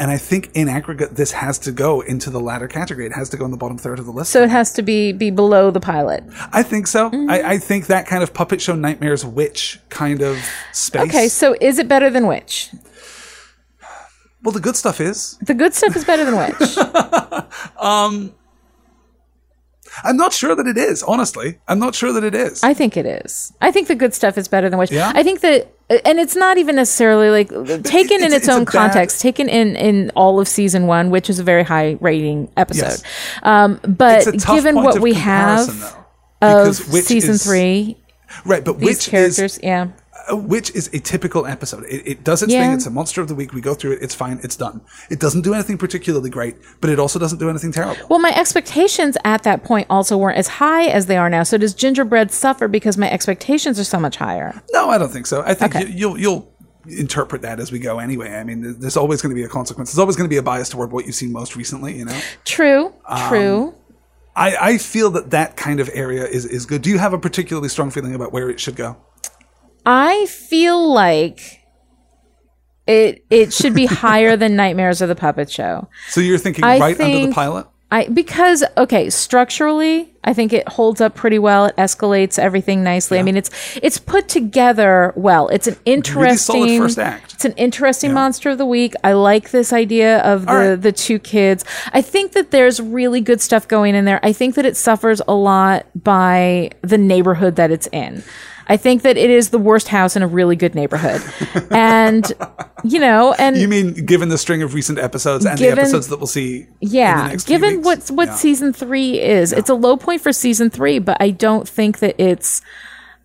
And I think in aggregate, this has to go into the latter category. It has to go in the bottom third of the list. So it has to be be below the pilot. I think so. Mm-hmm. I, I think that kind of puppet show nightmares witch kind of space. Okay, so is it better than Witch? well, the good stuff is The good stuff is better than Witch. *laughs* I'm not sure that it is. Honestly, I'm not sure that it is. I think it is. I think the good stuff is better than what. Yeah? I think that, and it's not even necessarily like taken in it's- its, it's a own bad- context, taken in in all of season one, which is a very high rating episode. Yes. Um, but It's given what we have though, of season is- three, right? But which is characters, yeah. Uh, which is a typical episode. It, it does its thing. It's a monster of the week. We go through it. It's fine. It's done. It doesn't do anything particularly great, but it also doesn't do anything terrible. Well, my expectations at that point also weren't as high as they are now. So does Gingerbread suffer because my expectations are so much higher? No, I don't think so. I think Okay. you, you'll you'll interpret that as we go anyway. I mean, there's always going to be a consequence. There's always going to be a bias toward what you've seen most recently. You know. True, Um, true. I, I feel that that kind of area is, is good. Do you have a particularly strong feeling about where it should go? I feel like it it should be *laughs* higher than Nightmares of the Puppet Show. So you're thinking I right under the pilot? I because okay, structurally, I think it holds up pretty well. It escalates everything nicely. I mean, it's it's put together well. It's an interesting solid first act. It's an interesting monster of the week. I like this idea of the right. the two kids. I think that there's really good stuff going in there. I think that it suffers a lot by the neighborhood that it's in. I think that it is the worst house in a really good neighborhood. and *laughs* you know, and You mean given the string of recent episodes and Given- the episodes that we'll see? in the yeah, given what's what Yeah. season three is, it's a low point for season three, but I don't think that it's.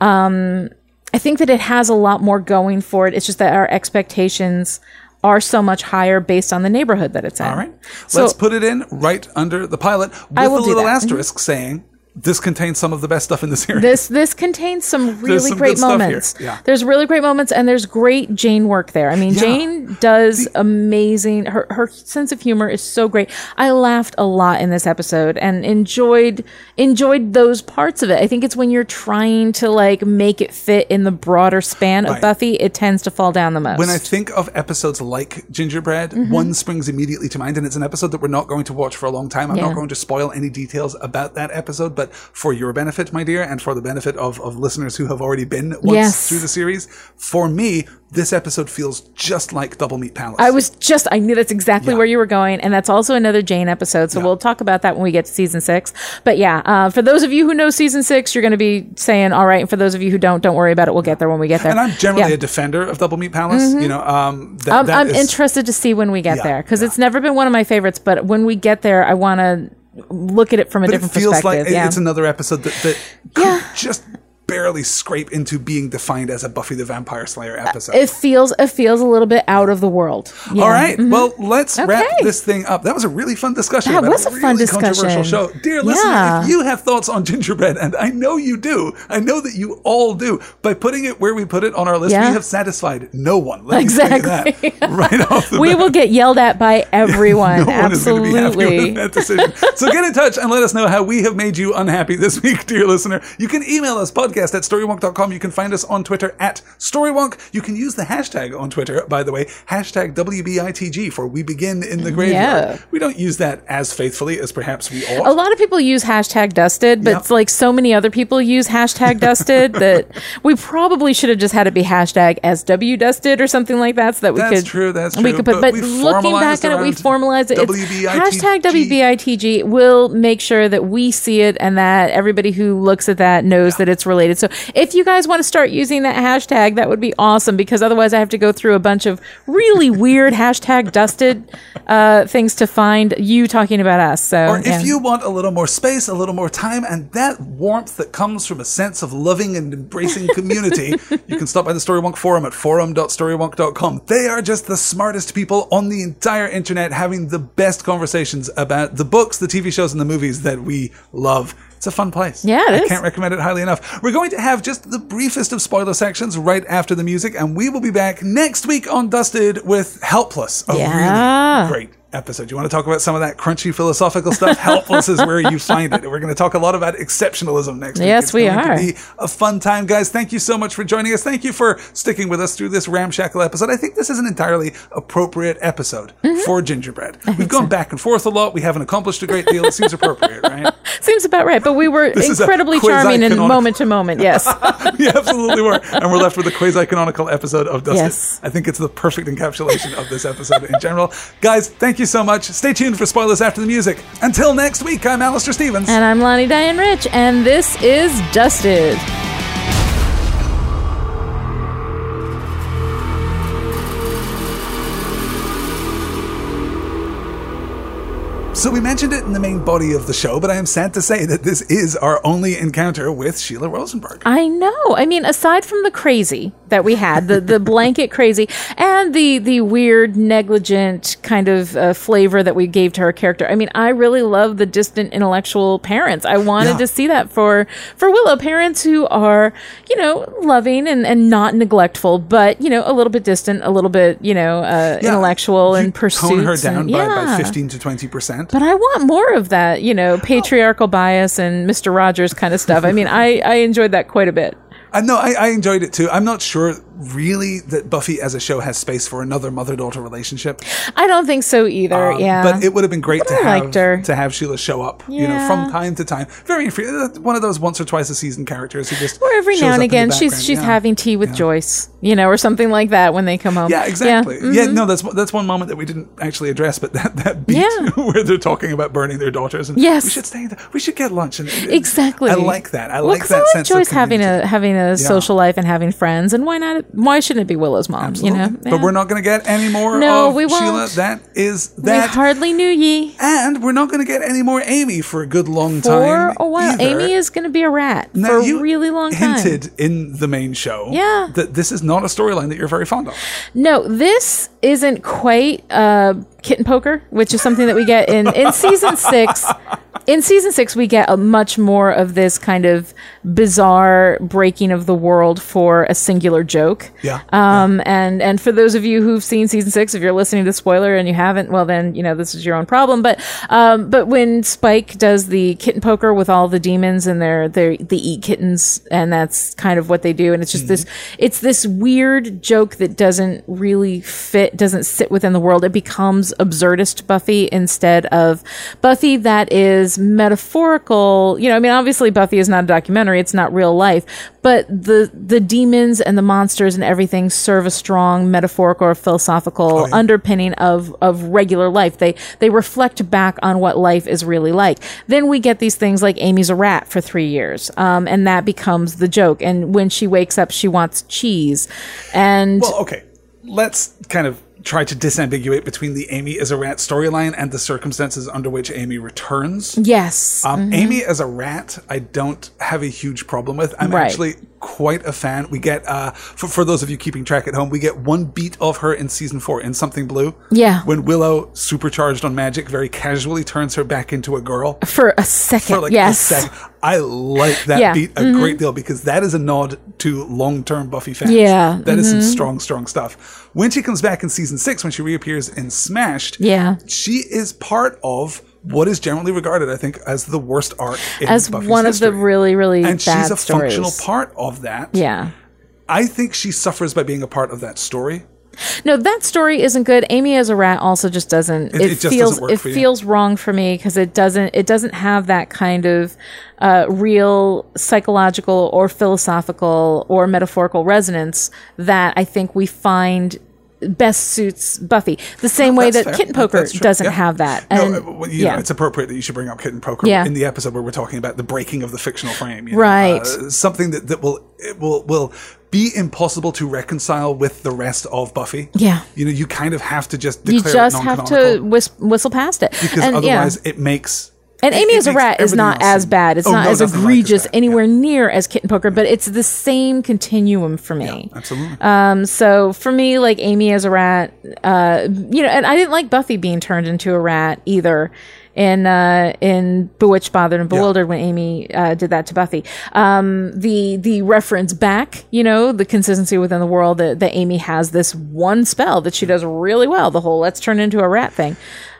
Um, I think that it has a lot more going for it. It's just that our expectations are so much higher based on the neighborhood that it's in. All right, So- let's put it in right under the pilot with a little. Mhm. asterisk saying this contains some of the best stuff in the series. This this contains some really some great good stuff here. moments. Yeah. There's really great moments and there's great Jane work there. I mean, Yeah. Jane does amazing. Her her sense of humor is so great. I laughed a lot in this episode and enjoyed enjoyed those parts of it. I think it's when you're trying to like make it fit in the broader span of Right. Buffy, it tends to fall down the most. when I think of episodes like Gingerbread, Mm-hmm. one springs immediately to mind, and it's an episode that we're not going to watch for a long time. I'm Yeah. not going to spoil any details about that episode, but for your benefit, my dear, and for the benefit of, of listeners who have already been once Yes. through the series, for me, this episode feels just like Double Meat Palace. I was just, I knew that's exactly Yeah. where you were going. And that's also another Jane episode. So we'll talk about that when we get to season six. But yeah, uh, for those of you who know season six, you're going to be saying, all right. And for those of you who don't, don't worry about it. We'll get there when we get there. and I'm generally Yeah. a defender of Double Meat Palace. You know, um, that, I'm, I'm is- interested to see when we get Yeah, there because yeah. it's never been one of my favorites. But when we get there, I want to look at it from a but it different feels like perspective. yeah. it's another episode that, that could Yeah. just barely scrape into being defined as a Buffy the Vampire Slayer uh, episode. It feels it feels a little bit out of the world. Yeah. All right. Mm-hmm. Well, let's wrap this thing up. That was a really fun discussion. That was a fun really Controversial discussion. show. Dear listener, Yeah. if you have thoughts on gingerbread, and I know you do, I know that you all do. By putting it where we put it on our list, Yeah. we have satisfied no one. Let me Exactly. that *laughs* right off the We bat. will get yelled at by *laughs* everyone. No one is going to be happy with Absolutely. that decision. So get in touch and let us know how we have made you unhappy this week, dear listener. You can email us podcast at storywonk.com. You can find us on Twitter at storywonk. You can use the hashtag on Twitter, by the way, hashtag WBITG for we begin in the graveyard. Yeah. We don't use that as faithfully as perhaps we ought. A lot of people use hashtag dusted, but Yep. it's like so many other people use hashtag dusted *laughs* that we probably should have just had it be hashtag SW dusted or something like that so that we That's could true, that's true. we could put but but, looking back at it we around formalized it WBITG. hashtag WBITG will make sure that we see it and that everybody who looks at that knows that it's related. So if you guys want to start using that hashtag that would be awesome because otherwise I have to go through a bunch of really *laughs* weird hashtag dusted uh, things to find you talking about us. So Or if yeah. you want a little more space, a little more time, and that warmth that comes from a sense of loving and embracing community, *laughs* you can stop by the Storywonk forum at forum.storywonk.com. They are just the smartest people on the entire internet having the best conversations about the books, the TV shows, and the movies that we love. It's a fun place. Yeah, it I is. can't recommend it highly enough. We're going to have just the briefest of spoiler sections right after the music, and we will be back next week on Dusted with Helpless, a Yeah. really great episode. You want to talk about some of that crunchy philosophical stuff? *laughs* Helpless is where you find it. We're going to talk a lot about exceptionalism next week. Yes, It's we going are. To be a fun time, guys. Thank you so much for joining us. Thank you for sticking with us through this ramshackle episode. I think this is an entirely appropriate episode Mm-hmm. for Gingerbread. *laughs* We've gone back and forth a lot. We haven't accomplished a great deal. It seems appropriate, right? *laughs* Seems about right, but we were This is a incredibly charming and quasi-canonical- moment to moment. Yes. we absolutely were. And we're left with a quasi canonical episode of Dusted. Yes. I think it's the perfect encapsulation of this episode in general. Guys, thank you so much. Stay tuned for spoilers after the music. Until next week, I'm Alastair Stevens. and I'm Lani Diane Rich, and this is Dusted. So we mentioned it in the main body of the show, but I am sad to say that this is our only encounter with Sheila Rosenberg. I know. I mean, aside from the crazy that we had, the, the blanket crazy, and the the weird, negligent kind of uh, flavor that we gave to her character. I mean, I really love the distant intellectual parents. I wanted Yeah. to see that for for Willow, parents who are you know loving and, and not neglectful, but you know a little bit distant, a little bit you know uh, Yeah, intellectual you and pursuits. Tone her down by, by yeah. 15 to 20%. But I want more of that, you know, patriarchal bias and Mr. Rogers kind of stuff. I mean, I, I enjoyed that quite a bit. I know I, I enjoyed it too. I'm not sure really that Buffy as a show has space for another mother daughter relationship. I don't think so either. Um, yeah. But it would have been great to I have her. to have Sheila show up, you know, from time to time. Very uh, one of those once or twice a season characters who just or every shows now and again, she's she's Yeah. having tea with Joyce, you know, or something like that when they come home. Yeah, exactly. mhm. Yeah, no, that's that's one moment that we didn't actually address, but that that beat Yeah. *laughs* where they're talking about burning their daughters. And Yes. we should stay. There. We should get lunch. And Exactly. I like that. I Well, like that I like sense Joyce of having a having a social life and having friends, and why not? Why shouldn't it be Willow's mom? Absolutely. You know, But we're not going to get any more No, of we won't. Sheila. That is that. We hardly knew ye and we're not going to get any more Amy for a good long for time. a while. either. Amy is going to be a rat Now, for a really long time. hinted in the main show Yeah. that this is not a storyline that you're very fond of. No, this isn't quite uh, kitten poker, which is something that we get in in season six. *laughs* In season six, we get a much more of this kind of bizarre breaking of the world for a singular joke. Yeah, Um, and and for those of you who've seen season six, if you're listening to the spoiler and you haven't, well then you know this is your own problem. But um, but when Spike does the kitten poker with all the demons and they're they they eat kittens and that's kind of what they do, and it's just this it's this weird joke that doesn't really fit, doesn't sit within the world. It becomes absurdist Buffy instead of Buffy that is metaphorical. You know, I mean, obviously Buffy is not a documentary; it's not real life, but the the demons and the monsters and everything serve a strong metaphorical or philosophical underpinning of of regular life. They they reflect back on what life is really like. Then we get these things like Amy's a rat for three years, um, and that becomes the joke. And when she wakes up, she wants cheese, and Well, okay. Let's kind of try to disambiguate between the Amy as a rat storyline and the circumstances under which Amy returns. Yes. Um, Amy as a rat, I don't have a huge problem with. I'm Right. actually quite a fan. We get, uh, for, for those of you keeping track at home, we get one beat of her in season four in Something Blue. Yeah. When Willow, supercharged on magic, very casually turns her back into a girl. for a second. For like yes. a sec. I like that Yeah. Mm-hmm. beat a great deal because that is a nod to long term Buffy fans. Yeah, That is some Mm-hmm. strong, strong stuff. When she comes back in season six, when she reappears in Smashed, Yeah. she is part of what is generally regarded, I think, as the worst arc in As Buffy's one of the really, really and she's a stories. functional part of that. Yeah. I think she suffers by being a part of that story. No, that story isn't good. Amy as a rat also just doesn't. It, it just feels doesn't it feels wrong for me because it doesn't it doesn't have that kind of uh, real psychological or philosophical or metaphorical resonance that I think we find best suits Buffy. The same way that fair. Kitten Poker doesn't Yeah. have that. No, And uh, well, yeah. know, it's appropriate that you should bring up Kitten Poker Yeah. in the episode where we're talking about the breaking of the fictional frame. you know, Right. uh, something that, that will it will will be impossible to reconcile with the rest of Buffy. Yeah. You know, you kind of have to just you just have to whis- whistle past it because and, yeah. otherwise it makes And it- Amy it as a rat is not as bad. It's Oh, not no, as nothing like egregious anywhere near as Kitten Poker, but it's the same continuum for me. Yeah, absolutely. Um, so for me, like Amy as a rat, uh, you know, and I didn't like Buffy being turned into a rat either. In uh, in Bewitched, Bothered, and Bewildered, when Amy uh, did that to Buffy, um, the the reference back, you know, the consistency within the world that, that Amy has this one spell that she does really well. The whole "let's turn into a rat" thing.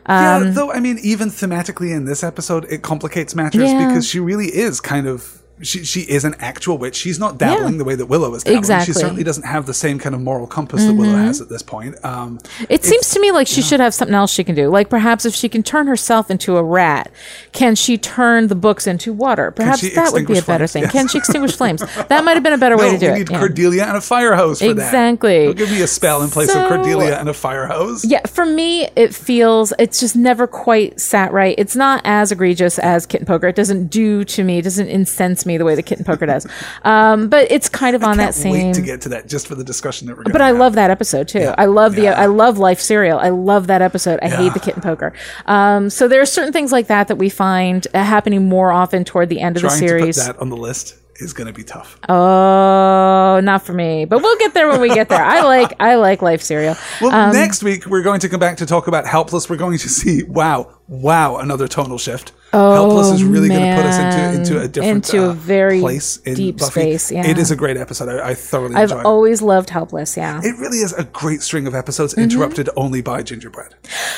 Yeah, um, though I mean, even thematically in this episode, it complicates matters Yeah. because she really is kind of she she is an actual witch. She's not dabbling Yeah. the way that Willow is dabbling. Exactly. She certainly doesn't have the same kind of moral compass that Willow has at this point. Um, It seems to me like she should have something else she can do. Like perhaps if she can turn herself into a rat, can she turn the books into water? Perhaps that would be a better flames? thing. Yes. Can she extinguish flames? *laughs* That might have been a better way to do we it. need yeah. Cordelia and a fire hose for that. Exactly. Give me a spell in place So- of Cordelia and a fire hose. Yeah, for me, it feels it's just never quite sat right. It's not as egregious as Kitten Poker. It doesn't do to me, it doesn't incense me the way the Kitten Poker does. Um, but it's kind of on that same. wait to get to that just for the discussion that we're going But I love that episode too. I love the I love Life Serial. I love that episode. I hate the kitten poker. Um, so there are certain things like that that we find uh, happening more often toward the end of Trying the series. to put that on the list is going to be tough. Oh, not for me. But we'll get there when we get there. I like I like Life Serial. Well, Um, next week we're going to come back to talk about Helpless. We're going to see wow, wow, another tonal shift. Helpless is really going to put us into into a different Into a uh, very place in deep Buffy. space, yeah. It is a great episode. I, I thoroughly I've enjoy it. always loved Helpless. Yeah. It really is a great string of episodes Mm-hmm. interrupted only by gingerbread.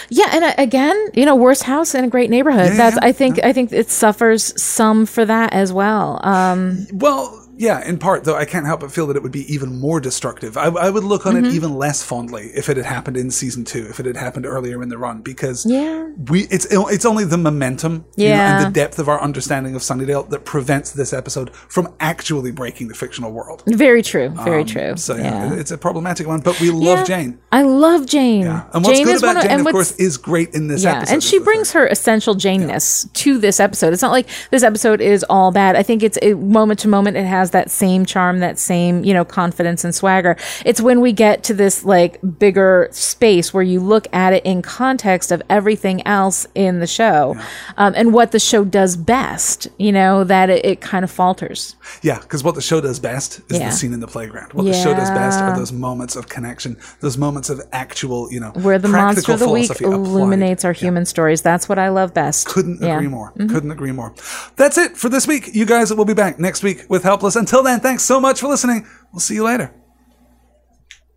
Yeah, and uh, again, you know, worst house in a great neighborhood. Yeah, That's yeah, I think I think it suffers some for that as well. Um, Well, yeah, in part, though, I can't help but feel that it would be even more destructive. I, I would look on Mm-hmm. it even less fondly if it had happened in season two, if it had happened earlier in the run, because Yeah. we it's it's only the momentum you know, and the depth of our understanding of Sunnydale that prevents this episode from actually breaking the fictional world. very true. Very true. Um, So yeah, yeah. it's a problematic one, but we love Yeah. Jane. I love Jane. Yeah. And what's Jane good about of, Jane, of course, is great in this yeah, episode. and she brings her essential Janeness to this episode. It's not like this episode is all bad. I think it's it, moment to moment. It has that same charm, that same you know confidence and swagger. It's when we get to this like bigger space where you look at it in context of everything else in the show, um, and what the show does best. You know that it, it kind of falters. Yeah, because what the show does best is Yeah. the scene in the playground. What the show does best are those moments of connection, those moments of actual, you know, Where the monster of the week philosophy applied. illuminates our human stories. That's what I love best. Couldn't Yeah. Mm-hmm. agree more. Couldn't agree more. That's it for this week. You guys will be back next week with Helpless. Until then, thanks so much for listening. We'll see you later.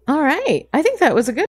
All right. I think that was a good